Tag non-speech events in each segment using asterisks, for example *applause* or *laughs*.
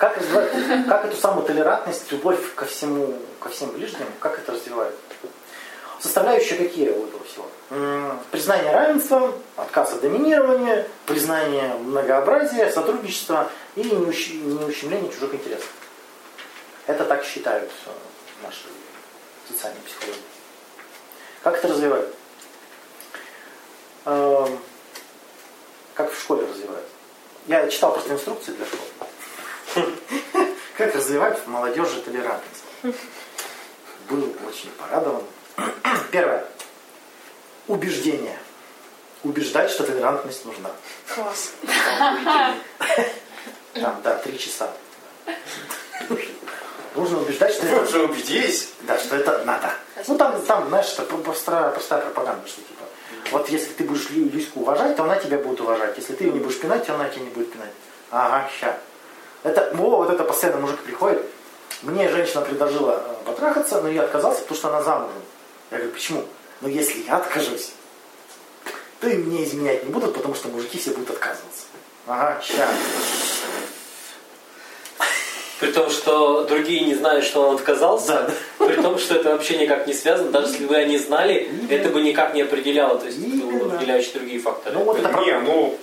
Как, как эту самую толерантность, любовь ко всему, ко всем ближним, как это развивает? Составляющие какие у этого всего? Признание равенства, отказ от доминирования, признание многообразия, сотрудничества и неущемление чужих интересов. Это так считают наши социальные психологи. Как это развивают? Эм, как в школе развивают. Я читал просто инструкции для школы. *laughs* Как развивать в молодежи толерантность. Был очень порадован. *clears throat* Первое. Убеждение. Убеждать, что толерантность нужна. Класс. Там, да, три часа. Нужно убеждать, что Вы уже убедились? Да, что это надо. Ну там, там, знаешь, это простая, простая пропаганда, что типа, вот если ты будешь Лю- Люську уважать, то она тебя будет уважать. Если ты ее не будешь пинать, то она тебя не будет пинать. Ага, ща. Это, о, вот это постоянно мужик приходит. Мне женщина предложила э, потрахаться, но я отказался, потому что она замужем. Я говорю, почему? Ну если я откажусь, то и мне изменять не будут, потому что мужики все будут отказываться. Ага, ща. При том, что другие не знают, что он отказался, Да. при том, что это вообще никак не связано, даже если бы они знали, это бы никак не определяло, то есть определяющие другие факторы. Ну вот это Не, ну...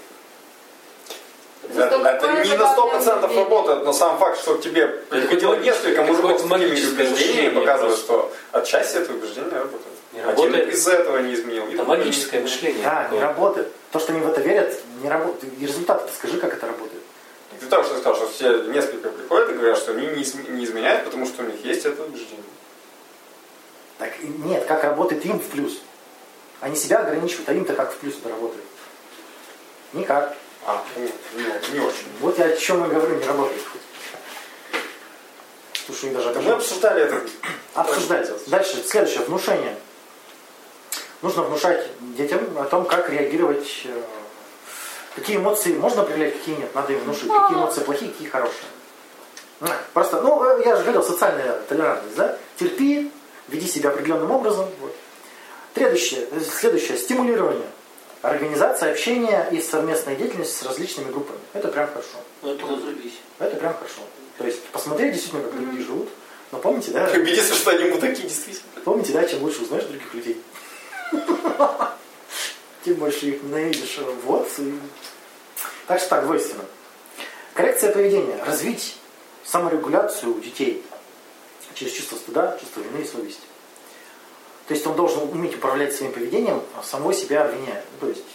Это, не на забавное 100% явление. работает, но сам факт, что к тебе приходило несколько мужиков с какое-то такими убеждениями, показывает, просто. что отчасти это убеждение работает. Не Один работает. из-за этого не изменил. Это изменил. мышление. Да, не работает. То, что они в это верят, не работает. И результаты скажи, как это работает. Ты только что сказал, что все несколько приходят и говорят, что они не, изм- не изменяют, потому что у них есть это убеждение. Так нет, как работает им в плюс. Они себя ограничивают, а им-то как в плюс это работает. Никак. А, ну, не, не очень. Вот я о чем и говорю, не работает. Слушай, даже Да мы обсуждали это. Обсуждать. Дальше, следующее, внушение. Нужно внушать детям о том, как реагировать, э, какие эмоции можно проявлять, какие нет. Надо им внушить, какие эмоции плохие, какие хорошие. Ну, Просто, ну, э, я же говорил, социальная толерантность, да? Терпи, веди себя определенным образом. Вот. Следующее, э, следующее, стимулирование. Организация общения и совместная деятельность с различными группами. Это прям хорошо. Ну это разрубись. Это прям хорошо. То есть посмотреть действительно, как люди живут. Но помните, да? *laughs* Убедиться, что они мудаки действительно. Помните, да, чем лучше узнаешь других людей, *laughs* тем больше их ненавидишь. Вот. и- Так что так, двойственно. Коррекция поведения. Развить саморегуляцию у детей через чувство стыда, чувство вины и совести. То есть он должен уметь управлять своим поведением, а самого себя обвиняя. Ну, то есть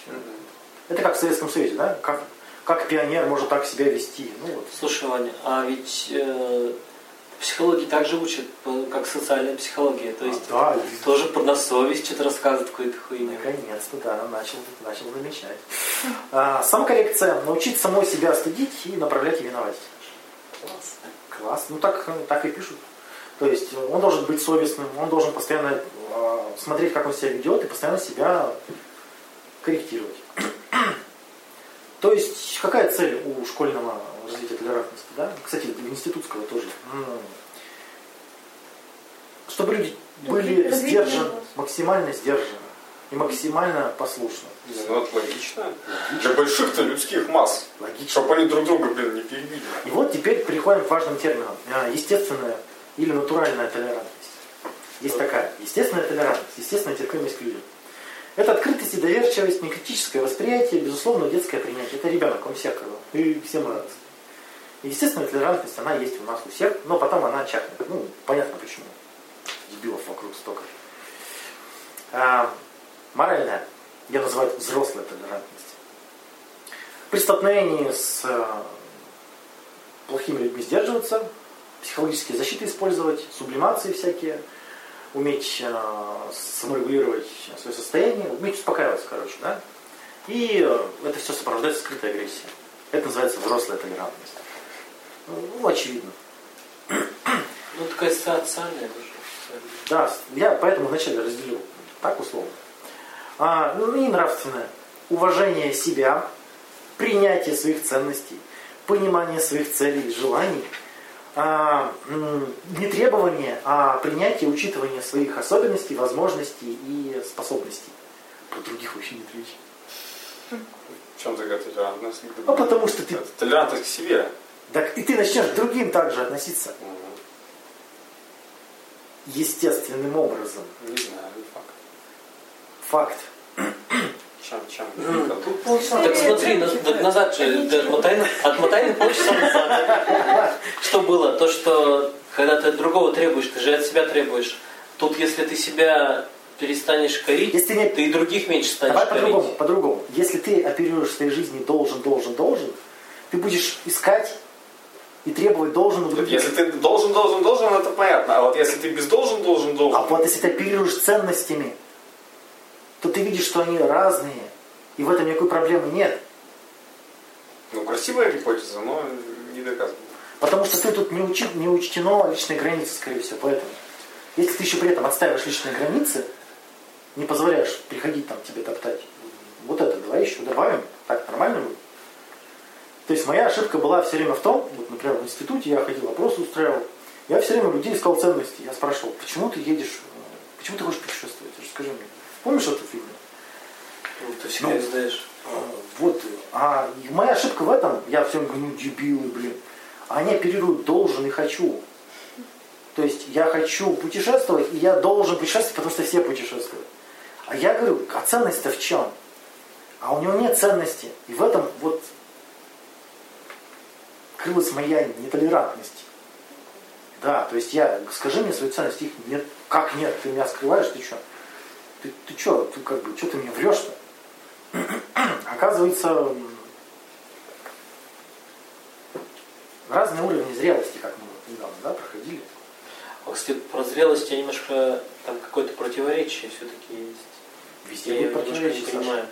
это как в Советском Союзе, да? Как, как пионер может так себя вести? Ну вот. Слушай, Ваня, а ведь э, психологи также учат, как социальная психология. То есть да, *laughs* тоже про на совесть что-то рассказывают какую-то хуйню. Наконец-то, да, начал, начал замечать. А, самокоррекция. Научить самой себя стыдить и направлять и виноватить. Класс. Класс. Ну так, так и пишут. То есть он должен быть совестным, он должен постоянно э, смотреть, как он себя ведет, и постоянно себя корректировать. *clears throat* То есть какая цель у школьного развития толерантности? Да? Кстати, у институтского тоже. Чтобы люди были Развить сдержаны, максимально сдержаны и максимально послушны. Ну, это логично. Для больших-то людских масс. Логично. Чтобы они друг друга, блин, не перебили. И вот теперь переходим к важным терминам. А, Естественная или натуральная толерантность. Есть такая. Естественная толерантность, естественная терпимость к людям. Это открытость и доверчивость, некритическое восприятие, безусловно, детское принятие. Это ребенок, он всякого. И всем радостно. И естественная толерантность, она есть у нас у всех, но потом она чахнет. Ну, понятно почему. Дебилов вокруг столько. А, моральная. Я называю это взрослая толерантность. При столкновении с э, плохими людьми сдерживаться, психологические защиты использовать, сублимации всякие, уметь э, саморегулировать свое состояние, уметь успокаиваться, короче, да? И э, это все сопровождается скрытой агрессией. Это называется взрослая толерантность. Ну, очевидно. Ну такая социальная тоже. Да, я поэтому вначале разделил так условно. А, ну и нравственное. Уважение себя, принятие своих ценностей, понимание своих целей и желаний, а, не требование, а принятие, учитывание своих особенностей, возможностей и способностей. Про других вообще нет речи. В чем такая толерантность? А потому что ты... Это толерантность к себе. Так и ты начнешь к другим также относиться Мгм. естественным образом. Не знаю, не факт. Факт. Чем, чем? Так смотри, назад же, ты отмотай, на- отмотай на полчаса назад. Что было? То, что когда ты от другого требуешь, ты же от себя требуешь. Тут, если ты себя перестанешь корить, Если не- ты и других меньше станешь Давай корить. по-другому, по-другому. Если ты оперируешь в своей жизни должен, должен, должен, ты будешь искать и требовать должен у других. Если ты должен, должен, должен, это понятно. А вот если ты без должен, должен, должен. А вот если ты оперируешь ценностями, то ты видишь, что они разные, и в этом никакой проблемы нет. Ну, красивая гипотеза, но не доказана. Потому что ты тут не, учи, не учтено личные границы, скорее всего, поэтому. Если ты еще при этом отстаиваешь личные границы, не позволяешь приходить там тебе топтать, вот это давай еще добавим, так нормально будет. То есть моя ошибка была все время в том, вот, например, в институте я ходил, опросы устраивал, я все время людей искал ценности. Я спрашивал, почему ты едешь, э, почему ты хочешь путешествовать? Расскажи мне. Помнишь эту фильм? Ну, ты всегда Ну. знаешь. Вот, а и моя ошибка в этом, я всем говорю, ну дебилы, блин. Они оперируют должен и хочу. То есть я хочу путешествовать, и я должен путешествовать, потому что все путешествуют. А я говорю, а ценность-то в чем? А у него нет ценности. И в этом вот крылась моя нетолерантность. Да, то есть я, скажи мне свою ценность, их нет. Как нет? Ты меня скрываешь, ты что? Ты, ты что, ты как бы, что ты мне врешь-то? *clears throat* Оказывается, разные уровни зрелости, как мы вот недавно да, проходили. А, кстати, про зрелость я немножко, там какое-то противоречие все-таки есть. Везде Я не противоречие, Саша. понимаю.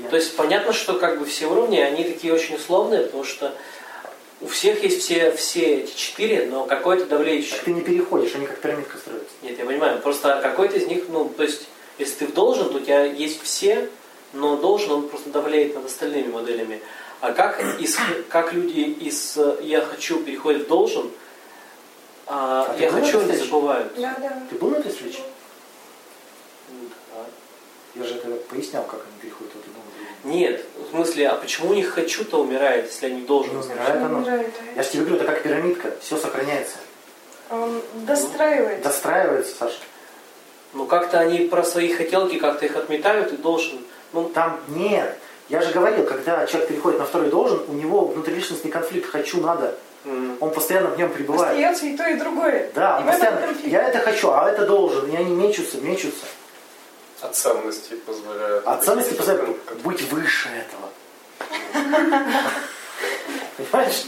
Я- То есть понятно, что как бы все уровни, они такие очень условные, потому что у всех есть все, все эти четыре, но какое-то давлеющее. Так ты не переходишь, они как пирамидка строятся. Нет, я понимаю. Просто какой-то из них, ну, то есть, если ты в должен, то у тебя есть все, но должен он просто давляет над остальными моделями. А как, из, как люди из я хочу переходят в должен, а, А я хочу встрече? забывают. Да, да. Ты был на этой встрече? Ну, да. Я же это пояснял, как они переходят другому. Нет, в смысле, а почему у них хочу-то умирает, если они должны? Не умирает оно. Умирает, Я же тебе говорю, это как пирамидка, все сохраняется. Он достраивает. Достраивается, Саша. Ну как-то они про свои хотелки как-то их отметают и должен. Ну, Там нет. Я же говорил, когда человек переходит на второй должен, у него внутриличностный конфликт «хочу, надо». м, Он постоянно в нем пребывает. Остается и то, и другое. Да, и постоянно. Я это хочу, а это должен. И они мечутся, мечутся. А ценности позволяют. А ценности позволяют как- быть выше этого. Понимаешь?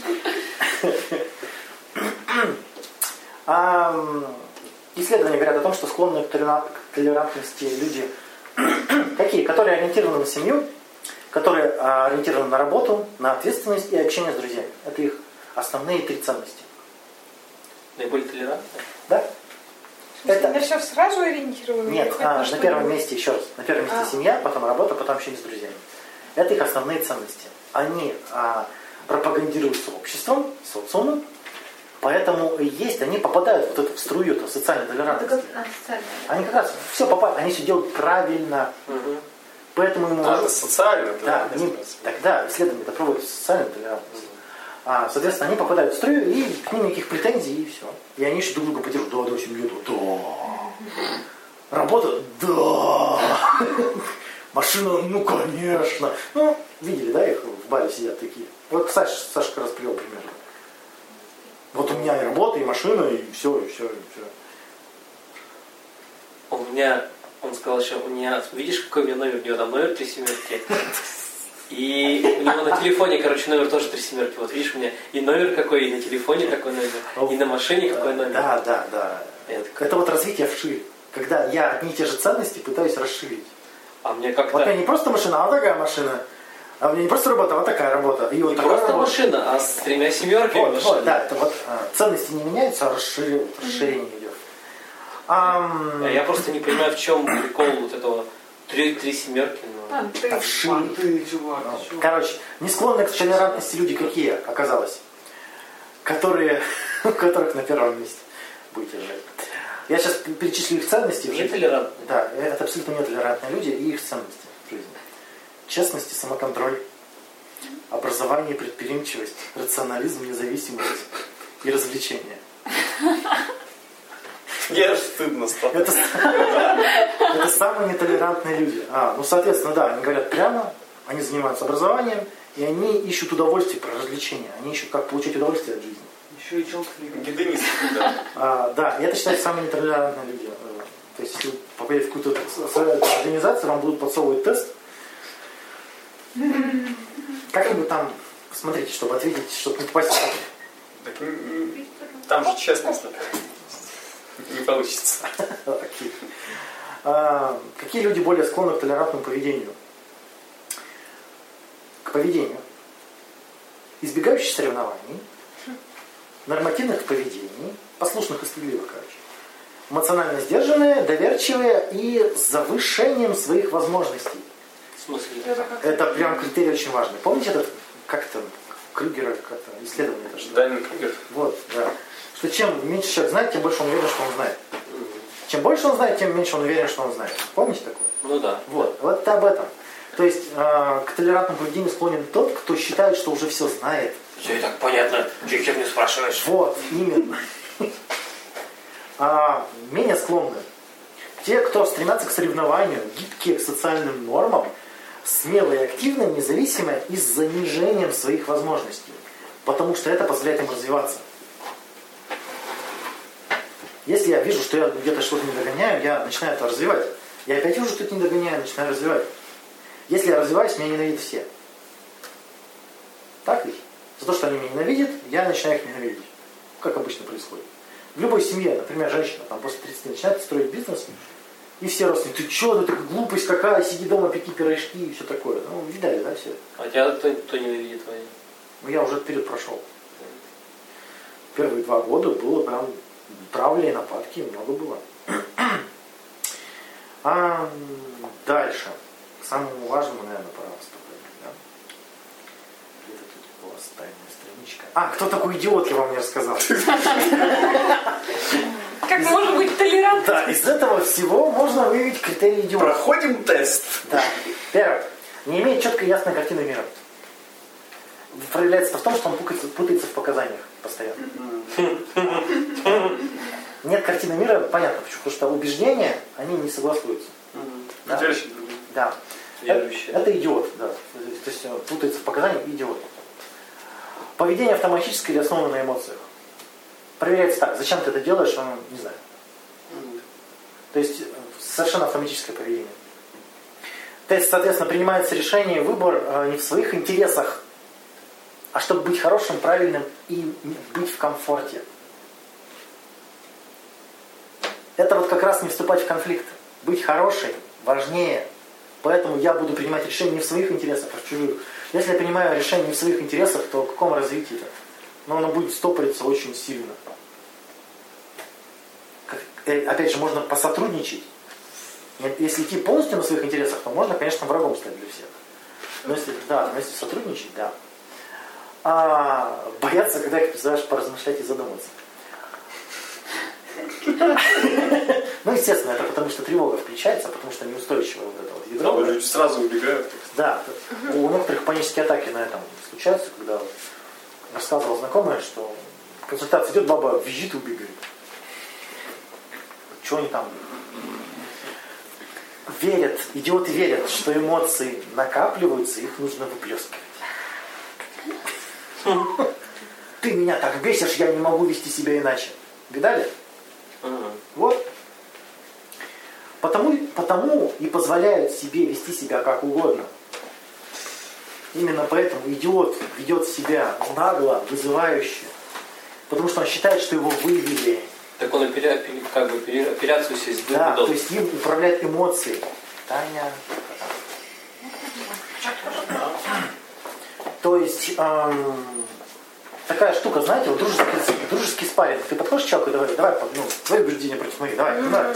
А, Исследования говорят о том, что склонные к толера- к толерантности люди какие? Которые ориентированы на семью, которые а, ориентированы на работу, на ответственность и общение с друзьями. Это их основные три ценности. наиболее толерантные. Да? Это- На все сразу ориентированы? или Нет, а, на первом месте, еще раз, на первом месте А. семья, потом работа, потом общение с друзьями. Это их основные ценности. Они а, пропагандируются обществом, социумом, поэтому и есть, они попадают вот эту в струю -то, социальной толерантности. как а. Они как раз все попадают, они все делают правильно, Мгм. поэтому ему... А, это социально. да, они, тогда исследования это проводят социальную толерантность. А, соответственно, они попадают в струю, и к ним никаких претензий, и все. И они еще друг друга поддерживают. Да, да, семью, да, да. Работа? Да. Машина? Ну, конечно. Ну, видели, да, их в баре сидят такие. Вот Саша, Саша как раз привел пример. Вот у меня и работа, и машина, и все, и все, и все. У меня, он сказал еще, у меня, видишь, какой у меня номер, у него там номер три семерки. *laughs* И у него на телефоне, короче, номер тоже три семерки. Вот видишь, у меня и номер какой, и на телефоне такой номер, и на машине какой номер. Да, да, да. Такой, Это вот развитие вширь. Когда я одни и те же ценности пытаюсь расширить. а мне Вот как-то у меня не просто машина, а вот такая машина. А у меня не просто работа, а вот такая работа. И вот не такая просто работа. машина, а с тремя семерками Вот, машина. вот, да, это вот а, ценности не меняются, а расширение, расширение идет. Ам, А Я просто не понимаю, в чем прикол вот этого три, три семерки. Ну. А, ты- а вширь. Ты, чувак, Ну, чувак. Короче, не склонные к толерантности люди какие оказалось? Которые, *laughs* у которых на первом месте будете жить. Я сейчас перечислю их ценности в жизни. Нетолерантные. Да, это абсолютно нетолерантные люди и их ценности в жизни. Честность и самоконтроль. образование, предприимчивость, рационализм, независимость и развлечение. *laughs* Мне аж стыдно стало. Это, *laughs* это самые нетолерантные люди. А, ну, соответственно, да, они говорят прямо, они занимаются образованием, и они ищут удовольствие про развлечения. Они ищут, как получить удовольствие от жизни. Еще и челка Гедонисты, да. А, да, и это считается самые нетолерантные люди. Э, То есть, если вы попадете в какую-то организацию, вам будут подсовывать тест. Как-нибудь там, смотрите, чтобы ответить, чтобы не попасть в Так, Там же честность. *laughs* Не получится. Окей. А, Какие люди более склонны к толерантному поведению? К поведению. Избегающие соревнований, нормативных поведений, послушных и стыдливых, короче. Эмоционально сдержанные, доверчивые и с завышением своих возможностей. В смысле? Это как Это прям критерий очень важный. Помните этот, как это, Крюгера, как это, исследование что? Данин Крюгер. Вот, да. Что чем меньше человек знает, тем больше он уверен, что он знает. Чем больше он знает, тем меньше он уверен, что он знает. Помните такое? Ну да. Вот, вот это об этом. То есть э, к толерантному поведению склонен тот, кто считает, что уже все знает. Все и так понятно, че хер не спрашиваешь. Вот, именно. А менее склонны те, кто стремятся к соревнованию, гибкие к социальным нормам, смелые, активные, независимые и с занижением своих возможностей. Потому что это позволяет им развиваться. Если я вижу, что я где-то что-то не догоняю, я начинаю это развивать. Я опять вижу, что это не догоняю, начинаю развивать. Если я развиваюсь, меня ненавидят все. Так ведь? За то, что они меня ненавидят, я начинаю их ненавидеть. Как обычно происходит. В любой семье, например, женщина там после 30 начинает строить бизнес, и все родственники, ты что, ты такая глупость какая, сиди дома, пеки пирожки и все такое. Ну, видали, да, все? А тебя кто, кто ненавидит твои? Ну, я уже этот период прошел. Первые два года было прям травли и нападки, много было. *clears throat* А дальше. К самому важному, наверное, пора выступлять. Да? Где-то тут у вас тайная страничка. А, кто такой идиот, я вам не рассказал. *laughs* Как может быть толерантно? Да, из этого всего можно выявить критерии идиота. Проходим тест. Да. Первое. Не имеет четкой и ясной картины мира. Проявляется в том, что он путается в показаниях постоянно. Нет картины мира, понятно почему. Потому что убеждения, они не согласуются. Да. Да. Это, это идиот, да. То есть э, путается в показаниях идиот. Поведение автоматическое или основано на эмоциях. Проверяется так. Зачем ты это делаешь, он не знает. То есть э, совершенно автоматическое поведение. То есть, соответственно, принимается решение выбор э, не в своих интересах, а чтобы быть хорошим, правильным и быть в комфорте. Это вот как раз не вступать в конфликт. Быть хорошей важнее. Поэтому я буду принимать решения не в своих интересах, а в чужих. Если я принимаю решение не в своих интересах, то о каком развитии-то? Но оно будет стопориться очень сильно. Как- э, опять же, можно посотрудничать. Если идти полностью на своих интересах, то можно, конечно, врагом стать для всех. Но если, да, но если сотрудничать, да. А бояться, когда их призываешь поразмышлять и задуматься. *laughs* Ну, естественно, это потому что тревога включается, потому что неустойчиво вот это вот ядро. Много люди сразу убегают. Да, у некоторых панические атаки на этом случаются, когда рассказывал знакомая, что консультация идет, баба визжит и убегает. Что они там? Верят, идиоты верят, что эмоции накапливаются, их нужно выплескивать. Ты меня так бесишь, я не могу вести себя иначе. Видали? Ага. Вот. Потому, потому и позволяют себе вести себя как угодно. Именно поэтому идиот ведет себя нагло, вызывающе. Потому что он считает, что его вывели. Так он опера- опе- как бы опера- операцию себе сделал. Да, то есть им управляют эмоции. Таня. То есть эм, такая штука, знаете, вот дружеский, дружеский спарринг. Ты подходишь к человеку и давай, давай, ну, твои убеждения против моих, давай, давай.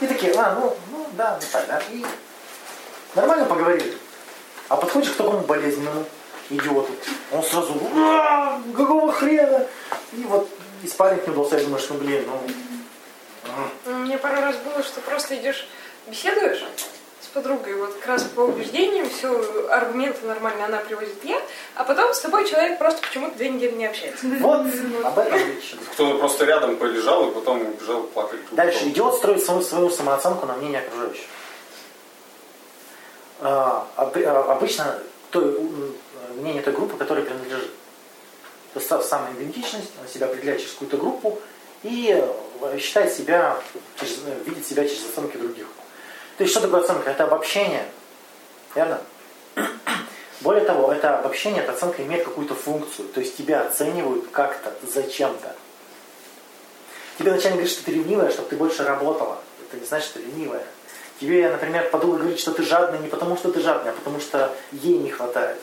И такие, а, ну, ну да, ну так, да. И нормально поговорили. А подходишь к такому болезненному идиоту, он сразу, «А, какого хрена? И вот и спарринг не удался, я думаю, что, блин, ну, Мне пару раз было, что просто идешь, беседуешь подругой, вот как раз по убеждениям, все аргументы нормально она приводит я, а потом с тобой человек просто почему-то две недели не общается. Вот, об этом речь. Кто-то просто рядом полежал и потом убежал плакать. друг Дальше. Идиот строит свою, свою самооценку на мнение окружающих. А, а, обычно той, м, мнение той группы, которой принадлежит. То есть са- самоидентичность, он себя определяет через какую-то группу и э, считает себя, через- э, видит себя через оценки других. То есть что такое оценка? Это обобщение. Верно? Более того, это обобщение, эта оценка имеет какую-то функцию. То есть тебя оценивают как-то, зачем-то. Тебе начальник говорит, что ты ревнивая, чтобы ты больше работала. Это не значит, что ты ленивая. Тебе, например, подруга говорит, что ты жадная не потому, что ты жадная, а потому что ей не хватает.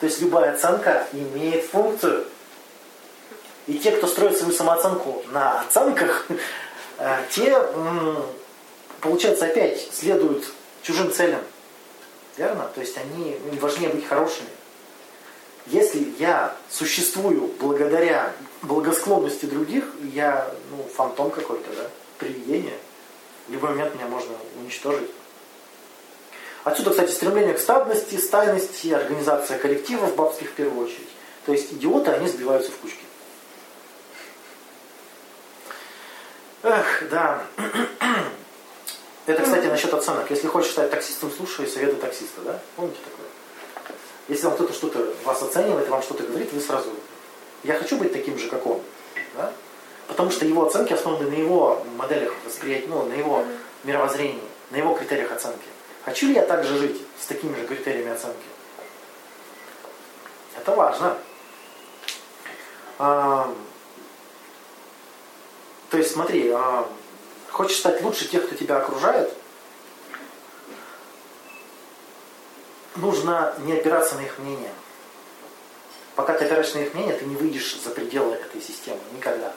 То есть любая оценка имеет функцию. И те, кто строит свою самооценку на оценках, *laughs* э, те, получается, опять следуют чужим целям. Верно? То есть они, им важнее быть хорошими. Если я существую благодаря благосклонности других, я ну, фантом какой-то, да, привидение. В любой момент меня можно уничтожить. Отсюда, кстати, стремление к стабности, стайности, организация коллективов бабских в первую очередь. То есть идиоты, они сбиваются в кучки. Эх, да. *clears throat* Это, кстати, насчет оценок. Если хочешь стать таксистом, слушай советы таксиста, да? Помните такое? Если вам кто-то что-то вас оценивает, вам что-то говорит, вы сразу, я хочу быть таким же, как он. Да? Потому что его оценки основаны на его моделях восприятия, ну, на его мировоззрении, на его критериях оценки. Хочу ли я так же жить с такими же критериями оценки? Это важно. А, то есть смотри, а, хочешь стать лучше тех, кто тебя окружает, нужно не опираться на их мнение. Пока ты опираешься на их мнение, ты не выйдешь за пределы этой системы. Никогда.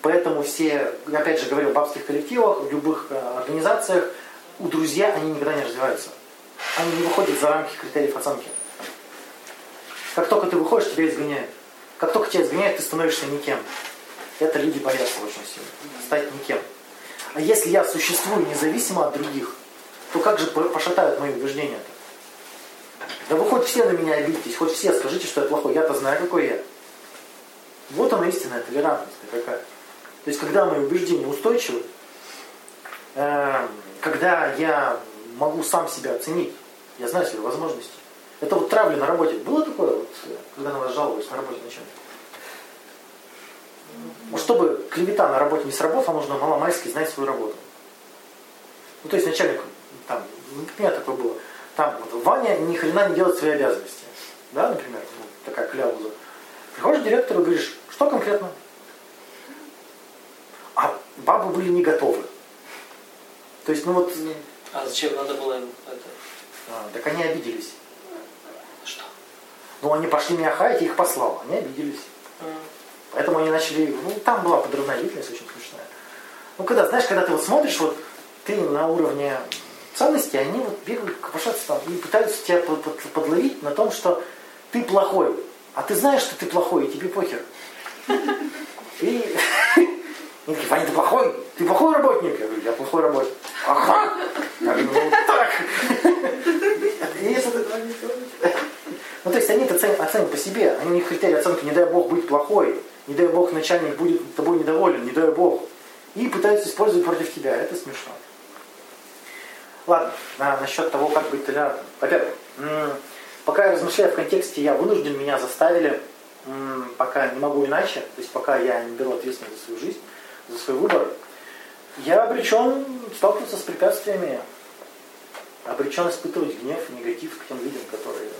Поэтому все, опять же говорю, в бабских коллективах, в любых э, организациях, у друзья они никогда не развиваются. Они не выходят за рамки критериев оценки. Как только ты выходишь, тебя изгоняют. Как только тебя изгоняют, ты становишься никем. Это люди боятся очень сильно. Стать никем. А если я существую независимо от других, то как же по- пошатают мои убеждения-то? Да вы хоть все на меня обидитесь, хоть все скажите, что я плохой. Я-то знаю, какой я. Вот она истинная толерантность какая. То есть, когда мои убеждения устойчивы, э, когда я могу сам себя оценить, я знаю свои возможности. Это вот травля на работе. Было такое, вот, э, когда на вас жаловались на работе на чем Вот чтобы клевета на работе не сработала, нужно маломальски знать свою работу. Ну, то есть начальник, там, у меня такое было, там, вот, Ваня ни хрена не делает свои обязанности. Да, например, ну, такая кляуза. Приходишь к директору и говоришь, что конкретно? А бабы были не готовы. То есть, ну вот, А зачем надо было им это? а, так они обиделись. Что? Ну, они пошли меня хаять, я их послал. Они обиделись. Поэтому они начали, ну, там была подрывная деятельность очень смешная. Ну, когда, знаешь, когда ты вот смотришь, вот ты на уровне ценностей, они вот бегают, копошатся там и пытаются тебя под- под- подловить на том, что ты плохой. А ты знаешь, что ты плохой, и тебе похер. И *laughs* они такие, Ваня, ты плохой? Ты плохой работник? Я говорю, я плохой работник. Ага. Я говорю, ну так. Ну, то есть они это оценят, по себе. Они них критерии оценки, не дай бог быть плохой, не дай бог начальник будет тобой недоволен, не дай бог. И пытаются использовать против тебя. Это смешно. Ладно, а, насчет того, как быть толерантным. Во-первых, пока я размышляю в контексте, я вынужден, меня заставили, пока не могу иначе, то есть пока я не беру ответственность за свою жизнь, за свой выбор, я обречен сталкиваться с препятствиями, обречен испытывать гнев, негатив к тем людям, которые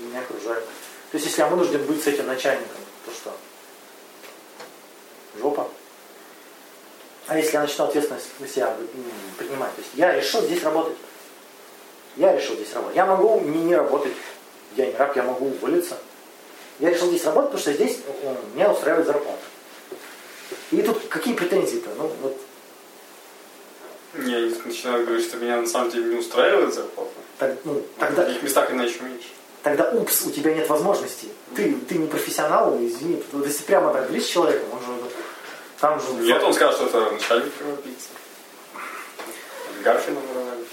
меня окружают. То есть если я вынужден быть с этим начальником, то что? Жопа. А если я начну ответственность на себя принимать? То есть я решил здесь работать. Я решил здесь работать. Я могу не, не работать. Я не раб, я могу уволиться. Я решил здесь работать, потому что здесь э, меня устраивает зарплата. И тут какие претензии-то? Ну, вот Я начинаю говорить, что меня на самом деле не устраивает зарплата. так- ну, В тогда, других местах иначе меньше. тогда упс, у тебя нет возможности. Ты, ты не профессионал, извини. Вот если прямо так говоришь с человеком, он же там же... Нет, он скажет, что это начальник кровопийца. Олигархи наворовали.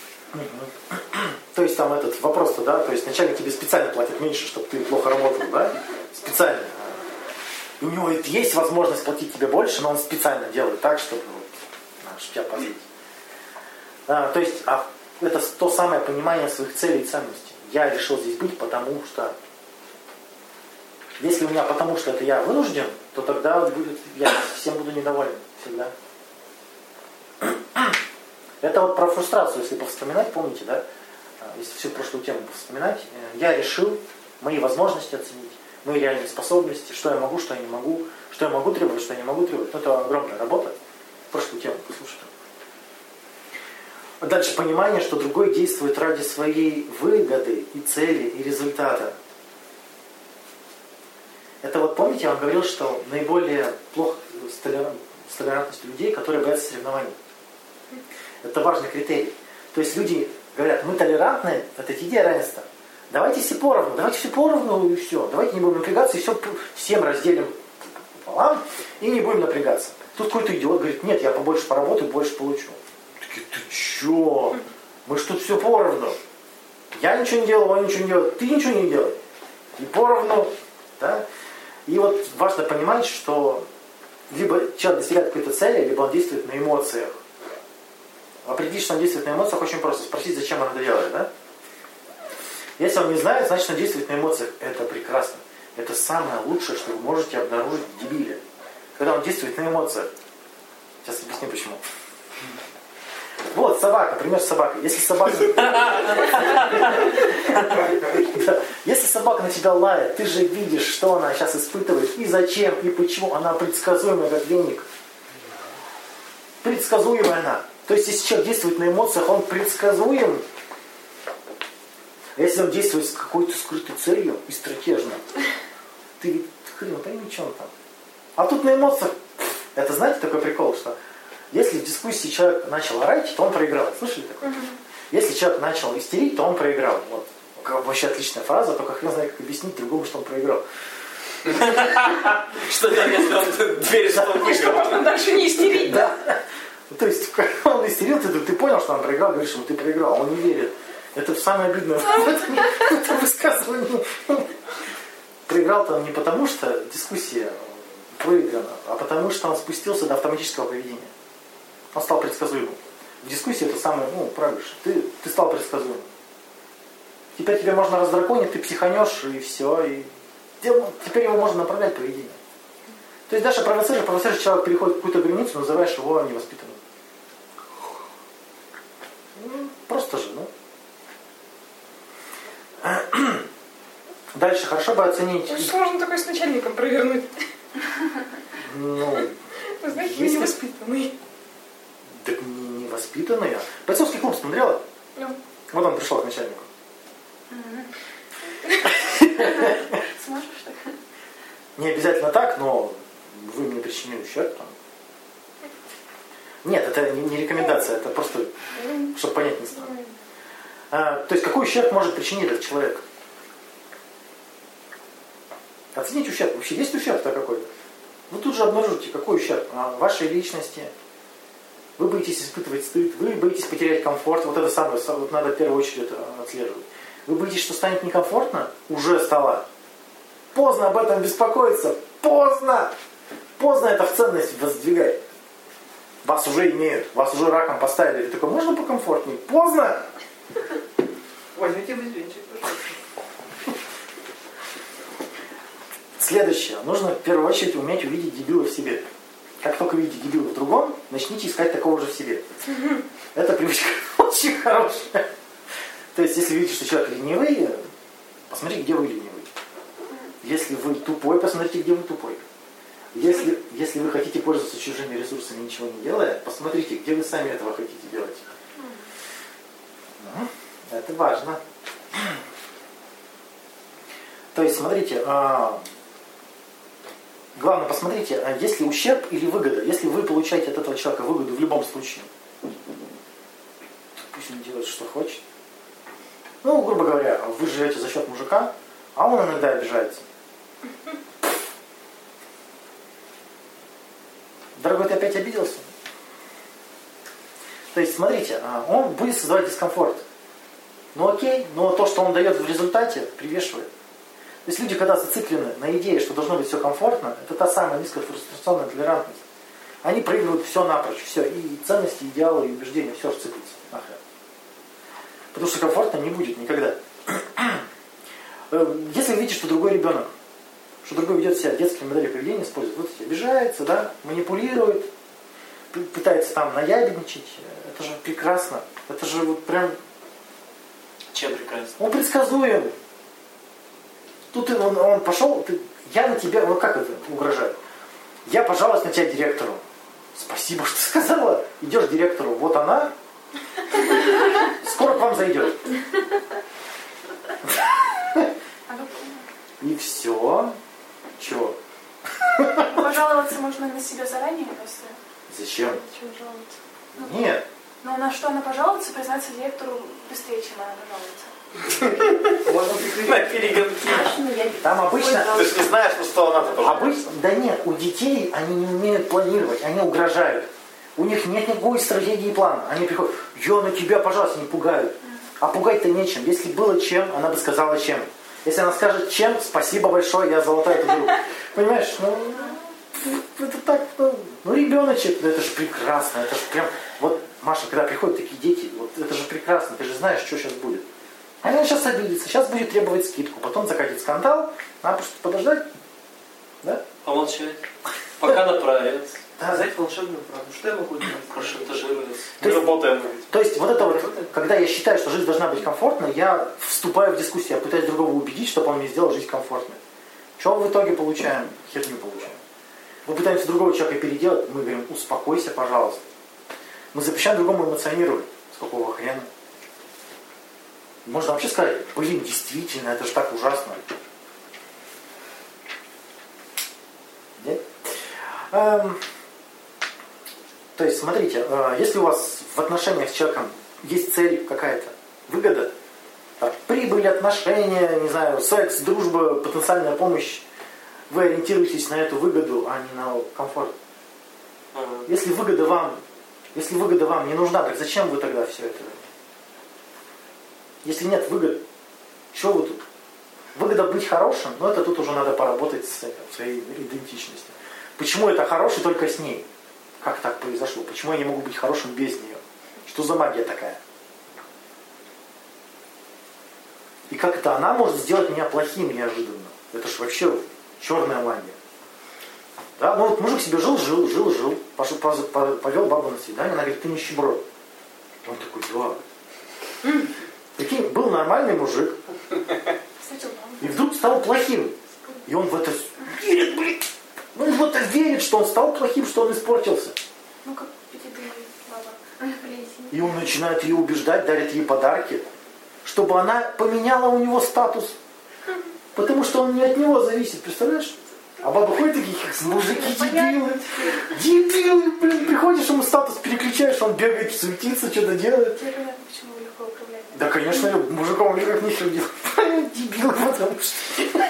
То есть там этот вопрос-то, да, то есть начальник тебе специально платит меньше, чтобы ты плохо работал, да? Специально. И у него есть возможность платить тебе больше, но он специально делает так, чтобы, вот, чтобы тебя позлить. А, то есть а, это то самое понимание своих целей и ценностей. Я решил здесь быть, потому что если у меня потому что это я вынужден, то тогда будет, я всем буду недоволен всегда. *coughs* Это вот про фрустрацию, если повспоминать, помните, да? А, если всю прошлую тему повспоминать, э, я решил мои возможности оценить, мои реальные способности, что я могу, что я не могу, что я могу требовать, что я не могу требовать. Ну, это огромная работа. Прошлую тему послушайте. Дальше понимание, что другой действует ради своей выгоды и цели, и результата. Это вот помните, я вам говорил, что наиболее плохо с толерантностью людей, которые боятся соревнований. Это важный критерий. То есть люди говорят, мы толерантны, это идея равенства. Давайте все поровну, давайте все поровну и все. Давайте не будем напрягаться и все всем разделим пополам и не будем напрягаться. Тут какой-то идиот говорит, нет, я побольше поработаю, больше получу. Такие, ты чё? Мы ж тут все поровну. Я ничего не делал, он ничего не делает, ты ничего не делай. И поровну. Да? И вот важно понимать, что либо человек достигает какой-то цели, либо он действует на эмоциях. Определить, что он действует на эмоциях, очень просто. Спросить, зачем он это делает, да? Если он не знает, значит он действует на эмоциях. Это прекрасно. Это самое лучшее, что вы можете обнаружить в дебиле. Когда он действует на эмоциях. Сейчас объясню почему. Вот, собака, пример с собакой. Если собака... Если собака на тебя лает, ты же видишь, что она сейчас испытывает, и зачем, и почему. Она предсказуемая, как веник. Предсказуемая она. То есть, если человек действует на эмоциях, он предсказуем. А если он действует с какой-то скрытой целью и стратежно, ты хрен пойми, что он там. А тут на эмоциях, это знаете такой прикол, что если в дискуссии человек начал орать, то он проиграл. Слышали такое? Угу. Если человек начал истерить, то он проиграл. Вот. Вообще отличная фраза, только хрен знает, как объяснить другому, что он проиграл. *laughs* Что там, если он дверь что он выиграл? дальше не истерить, да? То есть, когда он истерил, ты, ты понял, что он проиграл, говоришь ему, ты проиграл, он не верит. Это самое обидное в высказывании. Проиграл-то он не потому, что дискуссия проиграна, а потому, что он спустился до автоматического поведения. Он стал предсказуемым. В дискуссии это самое, ну, правильно, ты, ты стал предсказуемым. Теперь тебе можно раздраконить, ты психанешь, и все, и теперь его можно направлять поведение. То есть даже провоцируешь, провоцируешь, человек переходит какую-то границу, называешь его невоспитанным. Ну, просто же, ну. *clears throat* Дальше хорошо бы оценить. Ну, что можно такое с начальником провернуть? Ну, знаете, невоспитанный. Так не невоспитанный, а. Бойцовский клуб смотрела? Ну. Вот он пришел к начальнику. *laughs* Сможешь так? Не обязательно так, но вы мне причинили ущерб там. Нет, это не рекомендация, это просто, чтобы понять не стало. А, то есть какой ущерб может причинить этот человек? Оценить ущерб. Вообще есть ущерб-то какой-то? Вы тут же обнаружите, какой ущерб а, вашей личности. Вы боитесь испытывать стыд, вы боитесь потерять комфорт. Вот это самое, вот надо в первую очередь это отслеживать. Вы боитесь, что станет некомфортно? Уже стало. Поздно об этом беспокоиться. Поздно! Поздно это в ценность воздвигать. Вас уже имеют, вас уже раком поставили. Ты такой, можно покомфортнее? Поздно! Возьмите бензинчик, Следующее. Нужно в первую очередь уметь увидеть дебила в себе. Как только видите дебила в другом, начните искать такого же в себе. Это привычка *laughs* очень хорошая. То есть, если видите, что человек ленивый, посмотрите, где вы ленивый. Если вы тупой, посмотрите, где вы тупой. Если, если вы хотите пользоваться чужими ресурсами, ничего не делая, посмотрите, где вы сами этого хотите делать. Ну, это важно. То есть, смотрите, а, главное, посмотрите, а есть ли ущерб или выгода. Если вы получаете от этого человека выгоду в любом случае, то пусть он делает, что хочет. Ну, грубо говоря, вы живете за счет мужика, а он иногда обижается. Дорогой, ты опять обиделся? То есть, смотрите, а, он будет создавать дискомфорт. Ну окей, но то, что он дает в результате, привешивает. То есть люди, когда зациклены на идее, что должно быть все комфортно, это та самая низкая фрустрационная толерантность. Они проигрывают все напрочь, все, и ценности, идеалы, и убеждения, все сыплется нахрен. Потому что комфортно не будет никогда. Э, Если вы видите, что другой ребенок, что другой ведет себя детские модели поведения, использует, вот эти, обижается, да, манипулирует, пытается там наябедничать, э, это же прекрасно. Это же вот прям Чем прекрасно? он предсказуем. Тут он, он пошел, ты- я на тебя, ну как это угрожает? Я пожалуюсь на тебя директору. Спасибо, *laughs* что сказала. Идешь директору, вот она. Скоро к вам зайдет. И все. Чего? Пожаловаться можно на себя заранее, если... Зачем? Чем жаловаться? Нет. Но на что она пожалуется, признаться директору быстрее, чем она пожалуется. Можно прикрыть. На перегонки. Там обычно... Ты же не знаешь, ну что она-то пожалуйста. Обычно, да нет, у детей они не умеют планировать, они угрожают. У них нет никакой стратегии и плана. Они приходят, я на тебя, пожалуйста, не пугают. А пугать-то нечем. Если было чем, она бы сказала чем. Если она скажет чем, спасибо большое, я золотая подруга. Понимаешь, ну, это так, ну, ну, ребеночек, ну, это же прекрасно, это же прям, вот, Маша, когда приходят такие дети, вот это же прекрасно, ты же знаешь, что сейчас будет. Она сейчас обидится, сейчас будет требовать скидку, потом закатит скандал, надо просто подождать, да? Помолчать. Пока направится. Да, Взять волшебную правду. Что я могу делать? Прошантажироваться. То Мы есть- работаем. То есть вот это вот, когда я считаю, что жизнь должна быть комфортной, я вступаю в дискуссию, я пытаюсь другого убедить, чтобы он мне сделал жизнь комфортной. Что в итоге получаем? Херню получаем. Мы пытаемся другого человека переделать, мы говорим, успокойся, пожалуйста. Мы запрещаем другому эмоционировать. С какого хрена? Можно вообще сказать, блин, действительно, это же так ужасно. Нет? Эм, то есть, смотрите, э, если у вас в отношениях с человеком есть цель какая-то, выгода, там, прибыль, отношения, не знаю, секс, дружба, потенциальная помощь, вы ориентируетесь на эту выгоду, а не на комфорт. Если выгода вам, если выгода вам не нужна, так зачем вы тогда все это? Если нет выгод, что вы тут? Выгода быть хорошим, но это тут уже надо поработать с своей идентичностью. Почему это хороший только с ней? Как так произошло? Почему я не могу быть хорошим без нее? Что за магия такая? И как это она может сделать меня плохим неожиданно? Это ж вообще черная магия. Да, ну вот мужик себе жил, жил, жил, жил, пошел, повел бабу на свидание, она говорит, ты нищеброд. Он такой, да. Прикинь, был нормальный мужик, и вдруг стал плохим. И он в это верит, блин. Ну, он в это верит, что он стал плохим, что он испортился. ну как. И он начинает ее убеждать, дарит ей подарки, чтобы она поменяла у него статус. Потому что он не от него зависит, представляешь? А баба ходит такие, мужики дебилы. Дебилы, блин, приходишь, ему статус переключаешь, он бегает, суетится, что-то делает. Почему легко управляете. Да, конечно, мужиком никак нехер делать. Дебил, потому что...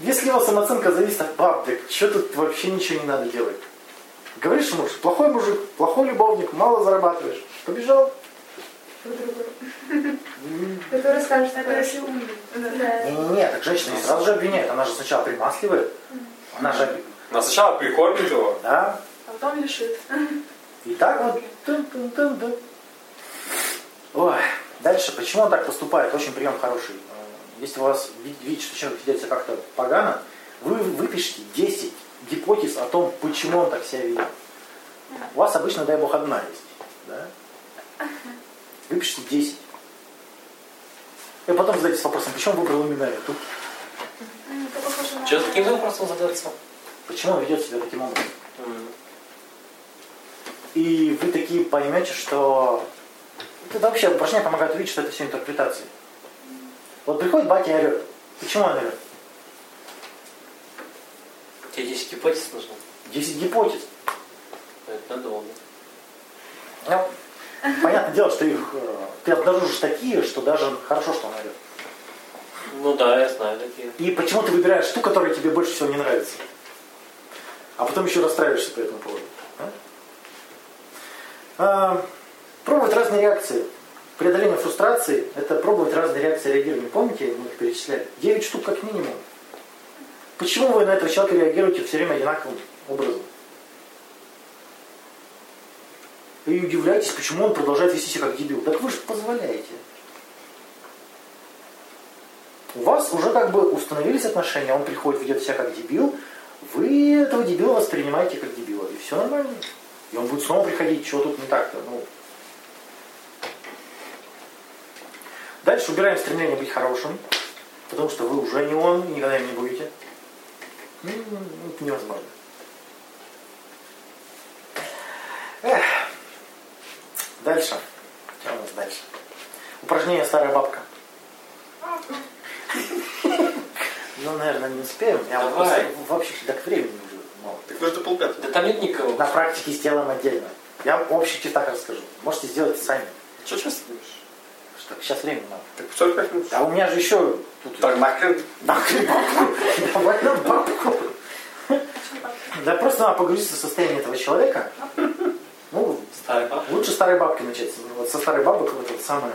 Если его самооценка зависит от баб, так что тут вообще ничего не надо делать? Говоришь муж, плохой мужик, плохой любовник, мало зарабатываешь. Побежал. Который скажет, это если умный. Не-не-не, так женщина не сразу же обвиняет. Она же сначала примасливает. Она же, Она сначала прикормит его. да. А потом лишит. И так вот. Ой, дальше, почему он так поступает? Очень прием хороший. Э, Если у вас ви- видите, что человек ведет себя как-то погано, вы выпишите 10 гипотез о том, почему он так себя ведет. У вас обычно, дай бог, одна есть. Да? Выпишите 10. И потом задайтесь вопросом, почему выбрал именно эту? Что таким вопросом задаться? Почему он ведет себя таким образом? И вы такие поймете, что это вообще упражнения помогают увидеть, что это все интерпретации. Вот приходит батя и орет. Почему он орет? Тебе 10 гипотез нужно? 10 гипотез. Это надолго. Ну, понятное дело, что их э, ты обнаружишь такие, что даже хорошо, что он орет. Ну да, я знаю такие. И почему ты выбираешь ту, которая тебе больше всего не нравится? А потом еще расстраиваешься по этому поводу. а? А, пробовать разные реакции. Преодоление фрустрации – это пробовать разные реакции реагирования. Помните, мы их перечисляли? 9 штук как минимум. Почему вы на этого человека реагируете все время одинаковым образом? И удивляетесь, почему он продолжает вести себя как дебил. Так вы же позволяете. У вас уже как бы установились отношения, он приходит, ведет себя как дебил, вы этого дебила воспринимаете как дебила, и все нормально. И он будет снова приходить, что тут не так-то. Ну. Дальше убираем стремление быть хорошим, потому что вы уже не он, и никогда им не будете. Ну, это невозможно. Эх. Дальше. Что у нас дальше? Упражнение «Старая бабка». Ну, наверное, не успеем. Я Давай. вообще так времени уже мало. Так ну это полпятого. Да там нет никого. На практике сделаем отдельно. Я вам общий так расскажу. Можете сделать сами. Что часто Что сейчас времени мало. Так 45 минут. А у меня же еще тут... Так, нахрен. Нахрен бабку. Давай на бабку. Да просто надо погрузиться в состояние этого человека. Ну, Старый папа. лучше старой бабки начать. Вот со старой бабок вот это самое,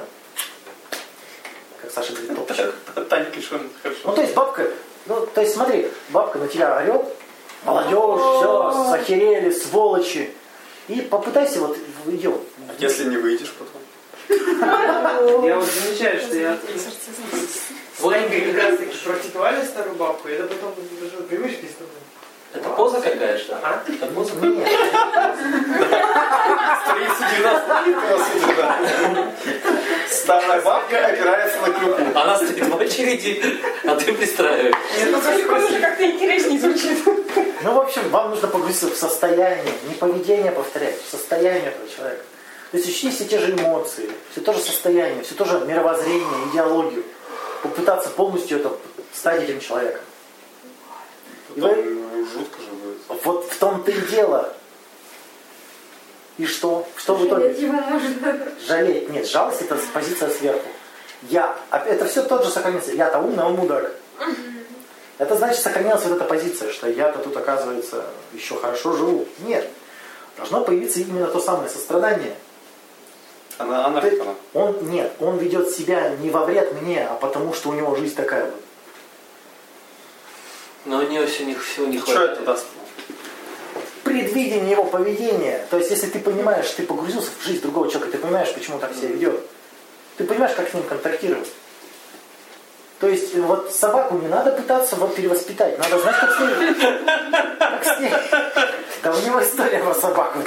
как Саша говорит, топчик. Таня Кишин, хорошо. Ну, то есть бабка, ну, то есть смотри, бабка на тебя орет, молодежь, все, захерели, сволочи. И попытайся вот ее. А если не выйдешь потом? Я вот замечаю, что я с Ванькой как раз таки практиковали старую бабку, и это потом даже привычки становится. Это поза какая-то? А? Это поза? Нет, Старая бабка опирается на клюку. Она стоит в очереди, а ты пристраиваешь. Ну, прикольно уже как-то интереснее звучит. ну, в общем, вам нужно погрузиться в состояние, не поведение повторять, в состояние этого человека. То есть учти все те же эмоции, все то же состояние, все то же мировоззрение, идеологию. Попытаться полностью это стать этим человеком. И вы- Потом жутко же будет. Вот в том-то и дело. И что? Что в итоге? Жалеть его может. Жалеть. Нет, жалость это позиция сверху. Я. а Это все тот же сохранится. Я-то умный, а он мудак. Это значит сохранилась вот эта позиция, что я-то тут, оказывается, еще хорошо живу. Нет. Должно появиться именно то самое сострадание. Она, она Ты-? Он нет, он ведет себя не во вред мне, а потому что у него жизнь такая вот. Но у нее все не, всего не Что хватает. это даст? предвидение его поведения. То есть, если ты понимаешь, ты погрузился в жизнь другого человека, ты понимаешь, почему так себя ведет. Ты понимаешь, как с ним контактировать. То есть, вот собаку не надо пытаться вот перевоспитать. Надо знать, как с ней. Как с ней. Да у него история про собаку.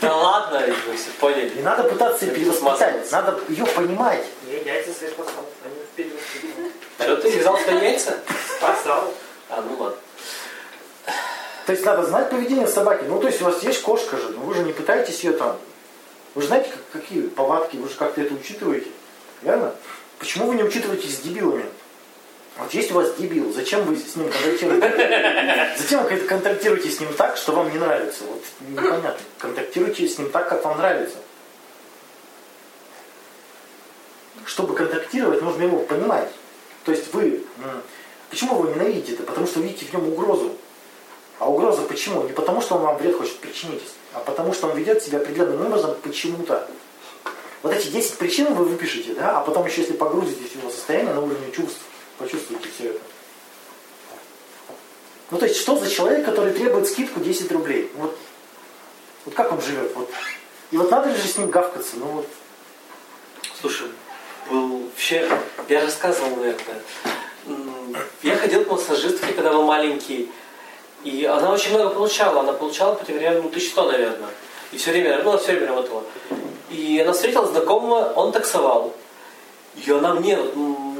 Да ладно, все поняли. Не надо пытаться ее перевоспитать. Надо ее понимать. Я яйца свои спасал, они вперед вперед. Что ты взял свои яйца? Спасал. А, ну ладно. То есть надо знать поведение собаки. Ну, то есть у вас есть кошка же, но вы же не пытаетесь ее там. Вы же знаете, как- какие повадки, вы же как-то это учитываете. Верно? Почему вы не учитываетесь с дебилами? Вот есть у вас дебил, зачем вы с ним контактируете? Зачем вы контактируете с ним так, что вам не нравится? Вот непонятно. Контактируйте с ним так, как вам нравится. Чтобы контактировать, нужно его понимать. То есть вы... Почему вы его ненавидите? Это потому что видите в нем угрозу. А угроза почему? Не потому, что он вам вред хочет причинить, а потому, что он ведет себя определенным образом почему-то. Вот эти 10 причин вы выпишете, да, а потом еще, если погрузитесь в его состояние на уровне чувств, почувствуете все это. Ну, то есть, что за человек, который требует скидку 10 рублей? Вот, вот как он живет? Вот. И вот надо же с ним гавкаться? Ну, вот, Слушай, был вообще, я рассказывал, наверное, я ходил к массажистке, когда был маленький, и она очень много получала, она получала по время, ну, 1100, наверное, и все время, ну, она все время работала. И она встретила знакомого, он таксовал, и она мне,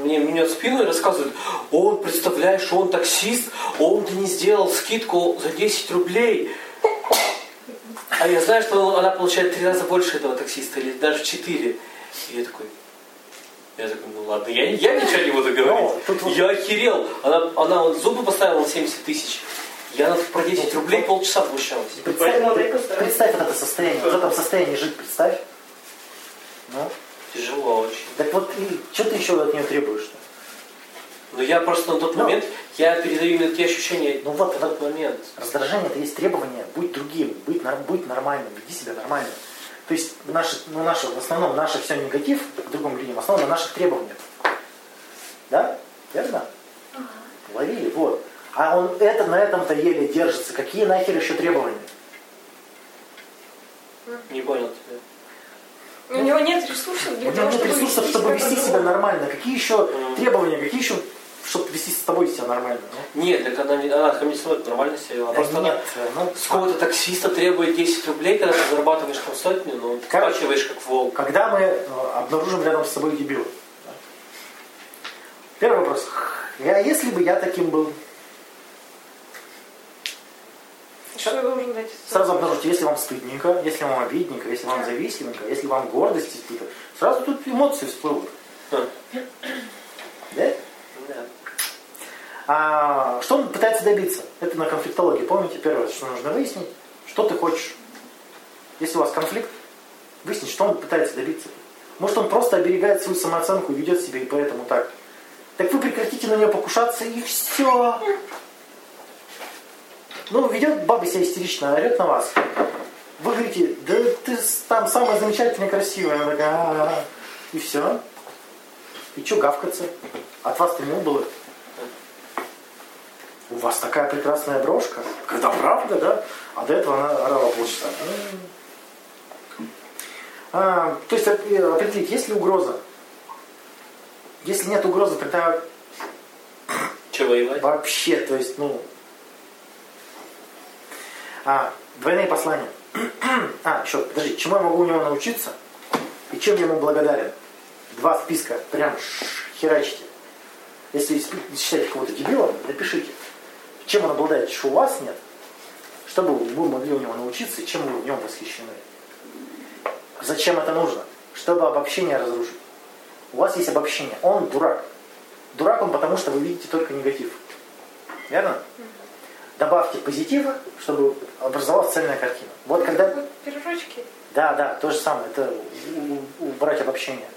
мне минет спину и рассказывает, он, представляешь, он таксист, он-то не сделал скидку за 10 рублей. А я знаю, что она получает три раза больше этого таксиста, или даже в четыре. И я такой, я такой, ну ладно, я, я ничего не буду говорить. Ну, Я охерел. Она, она вот зубы поставила на 70 тысяч. Я на про 10 рублей полчаса возмущалась. представь, представь вот это состояние. В этом состоянии жить, представь. Ну, Тяжело очень. так вот, и что ты еще от нее требуешь-то? Но я просто на тот Ну. момент, я передаю именно те ощущения Ну вот, в тот момент. Раздражение это есть требование быть другим, быть, быть нормальным, веди себя нормально. То есть наше, ну, наше, в основном наше все негатив к другим людям основано на наших требованиях. Да? Верно? Ловили, вот. А он это на этом-то еле держится. Какие нахер еще требования? Не понял тебя. У него нет ресурсов для У него того, нет чтобы ресурсов, чтобы вести себя нормально. Какие еще требования, какие еще, чтобы вести с тобой себя нормально? Нет, так она, не- она комиссионер нормально себя вела. Просто она нет, ну, с какого-то таксиста требует 10 рублей, когда ты зарабатываешь там сотню, ну, ты Короче. вкачиваешь как волк. Когда мы э, обнаружим рядом с собой дебила. да? Первый вопрос. А если бы я таким был? Что я должен дать? Сразу обнаружите, если вам стыдненько, если вам обидненько, если вам завистливенько, если вам гордость испытывает. Сразу тут эмоции всплывут. Хм. Да? Да. А что он пытается добиться? Это на конфликтологии. Помните, первое, что нужно выяснить, что ты хочешь. Если у вас конфликт, выяснить, что он пытается добиться. Может, он просто оберегает свою самооценку и ведет себя и поэтому так. Так вы прекратите на нее покушаться и все. Ну, ведет баба себя истерично, орет на вас. Вы говорите, да ты там самая замечательная, красивая. Она такая, «А-а-а». и все. И что гавкаться? От вас-то не было. У вас такая прекрасная брошка. Когда правда, да? А до этого она орала полчаса. А, то есть э, определить, есть ли угроза. Если нет угрозы, тогда Че воевать? вообще, то есть, ну... А, двойные послания. а, еще, подожди, чему я могу у него научиться? И чем я ему благодарен? Два списка, прям херачите. Если считаете кого-то дебилом, напишите. Чем он обладает, что у вас нет, чтобы вы могли у него научиться, и чем вы в нем восхищены. Зачем это нужно? Чтобы обобщение разрушить. У вас есть обобщение. Он дурак. Дурак он потому, что вы видите только негатив. Верно? Добавьте позитива, чтобы образовалась цельная картина. Вот когда... Вот Пирожочки. Да, да, то же самое. Это убрать обобщение.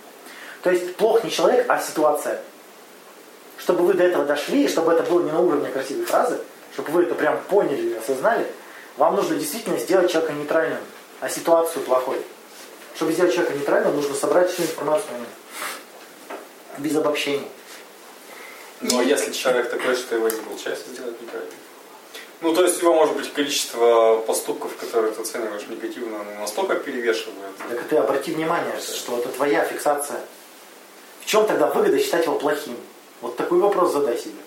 То есть плох не человек, а ситуация. Чтобы вы до этого дошли, чтобы это было не на уровне красивой фразы, чтобы вы это прям поняли и осознали, вам нужно действительно сделать человека нейтральным, а ситуацию плохой. Чтобы сделать человека нейтральным, нужно собрать всю информацию о нем. Без обобщений. Ну а если человек такой, что его не получается сделать неправильно? Ну, то есть его, может быть, количество поступков, которые ты оцениваешь негативно, настолько перевешивает. Так ты обрати внимание, что это твоя фиксация. В чем тогда выгода считать его плохим? Вот такой вопрос задай себе.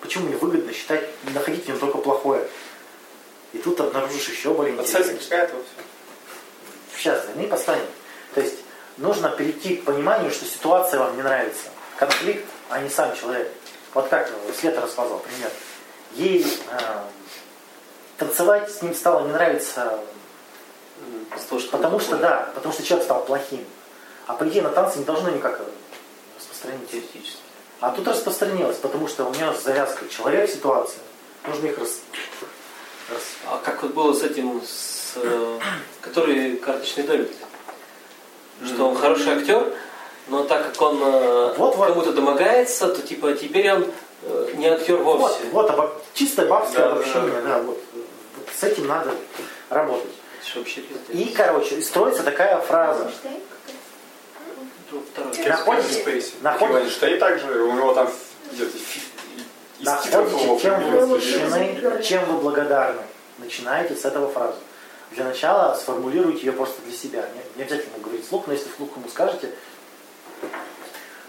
Почему мне выгодно считать, находить в нем только плохое? И тут обнаружишь еще более интересное. какая-то. Сейчас, займи поставим. То есть нужно перейти к пониманию, что ситуация вам не нравится. Конфликт, а не сам человек. Вот как э, Света рассказывал пример. Ей э, танцевать с ним стало не нравиться Потому что, да, потому что человек стал плохим. А по идее на танцы не должно никак распространиться. Теоретически. А тут распространилось, потому что у него завязка человек, ситуация. Нужно их рас... рас- А как вот было с этим, с, э, который карточный домик? Что он хороший актер, но так как он э, Вот, вот. кому-то домогается, то типа теперь он э, не актер Вот, вовсе. вот обо- чистое бабское Да, да, обобщение, да, вот. С этим надо работать. И, короче, строится такая фраза. Находите, находите, также, у него там его находите, чем вы восхищены, чем вы благодарны. Начинайте с этого фразы. Для начала сформулируйте ее просто для себя. Не, не обязательно говорить вслух, но если вслух ему скажете.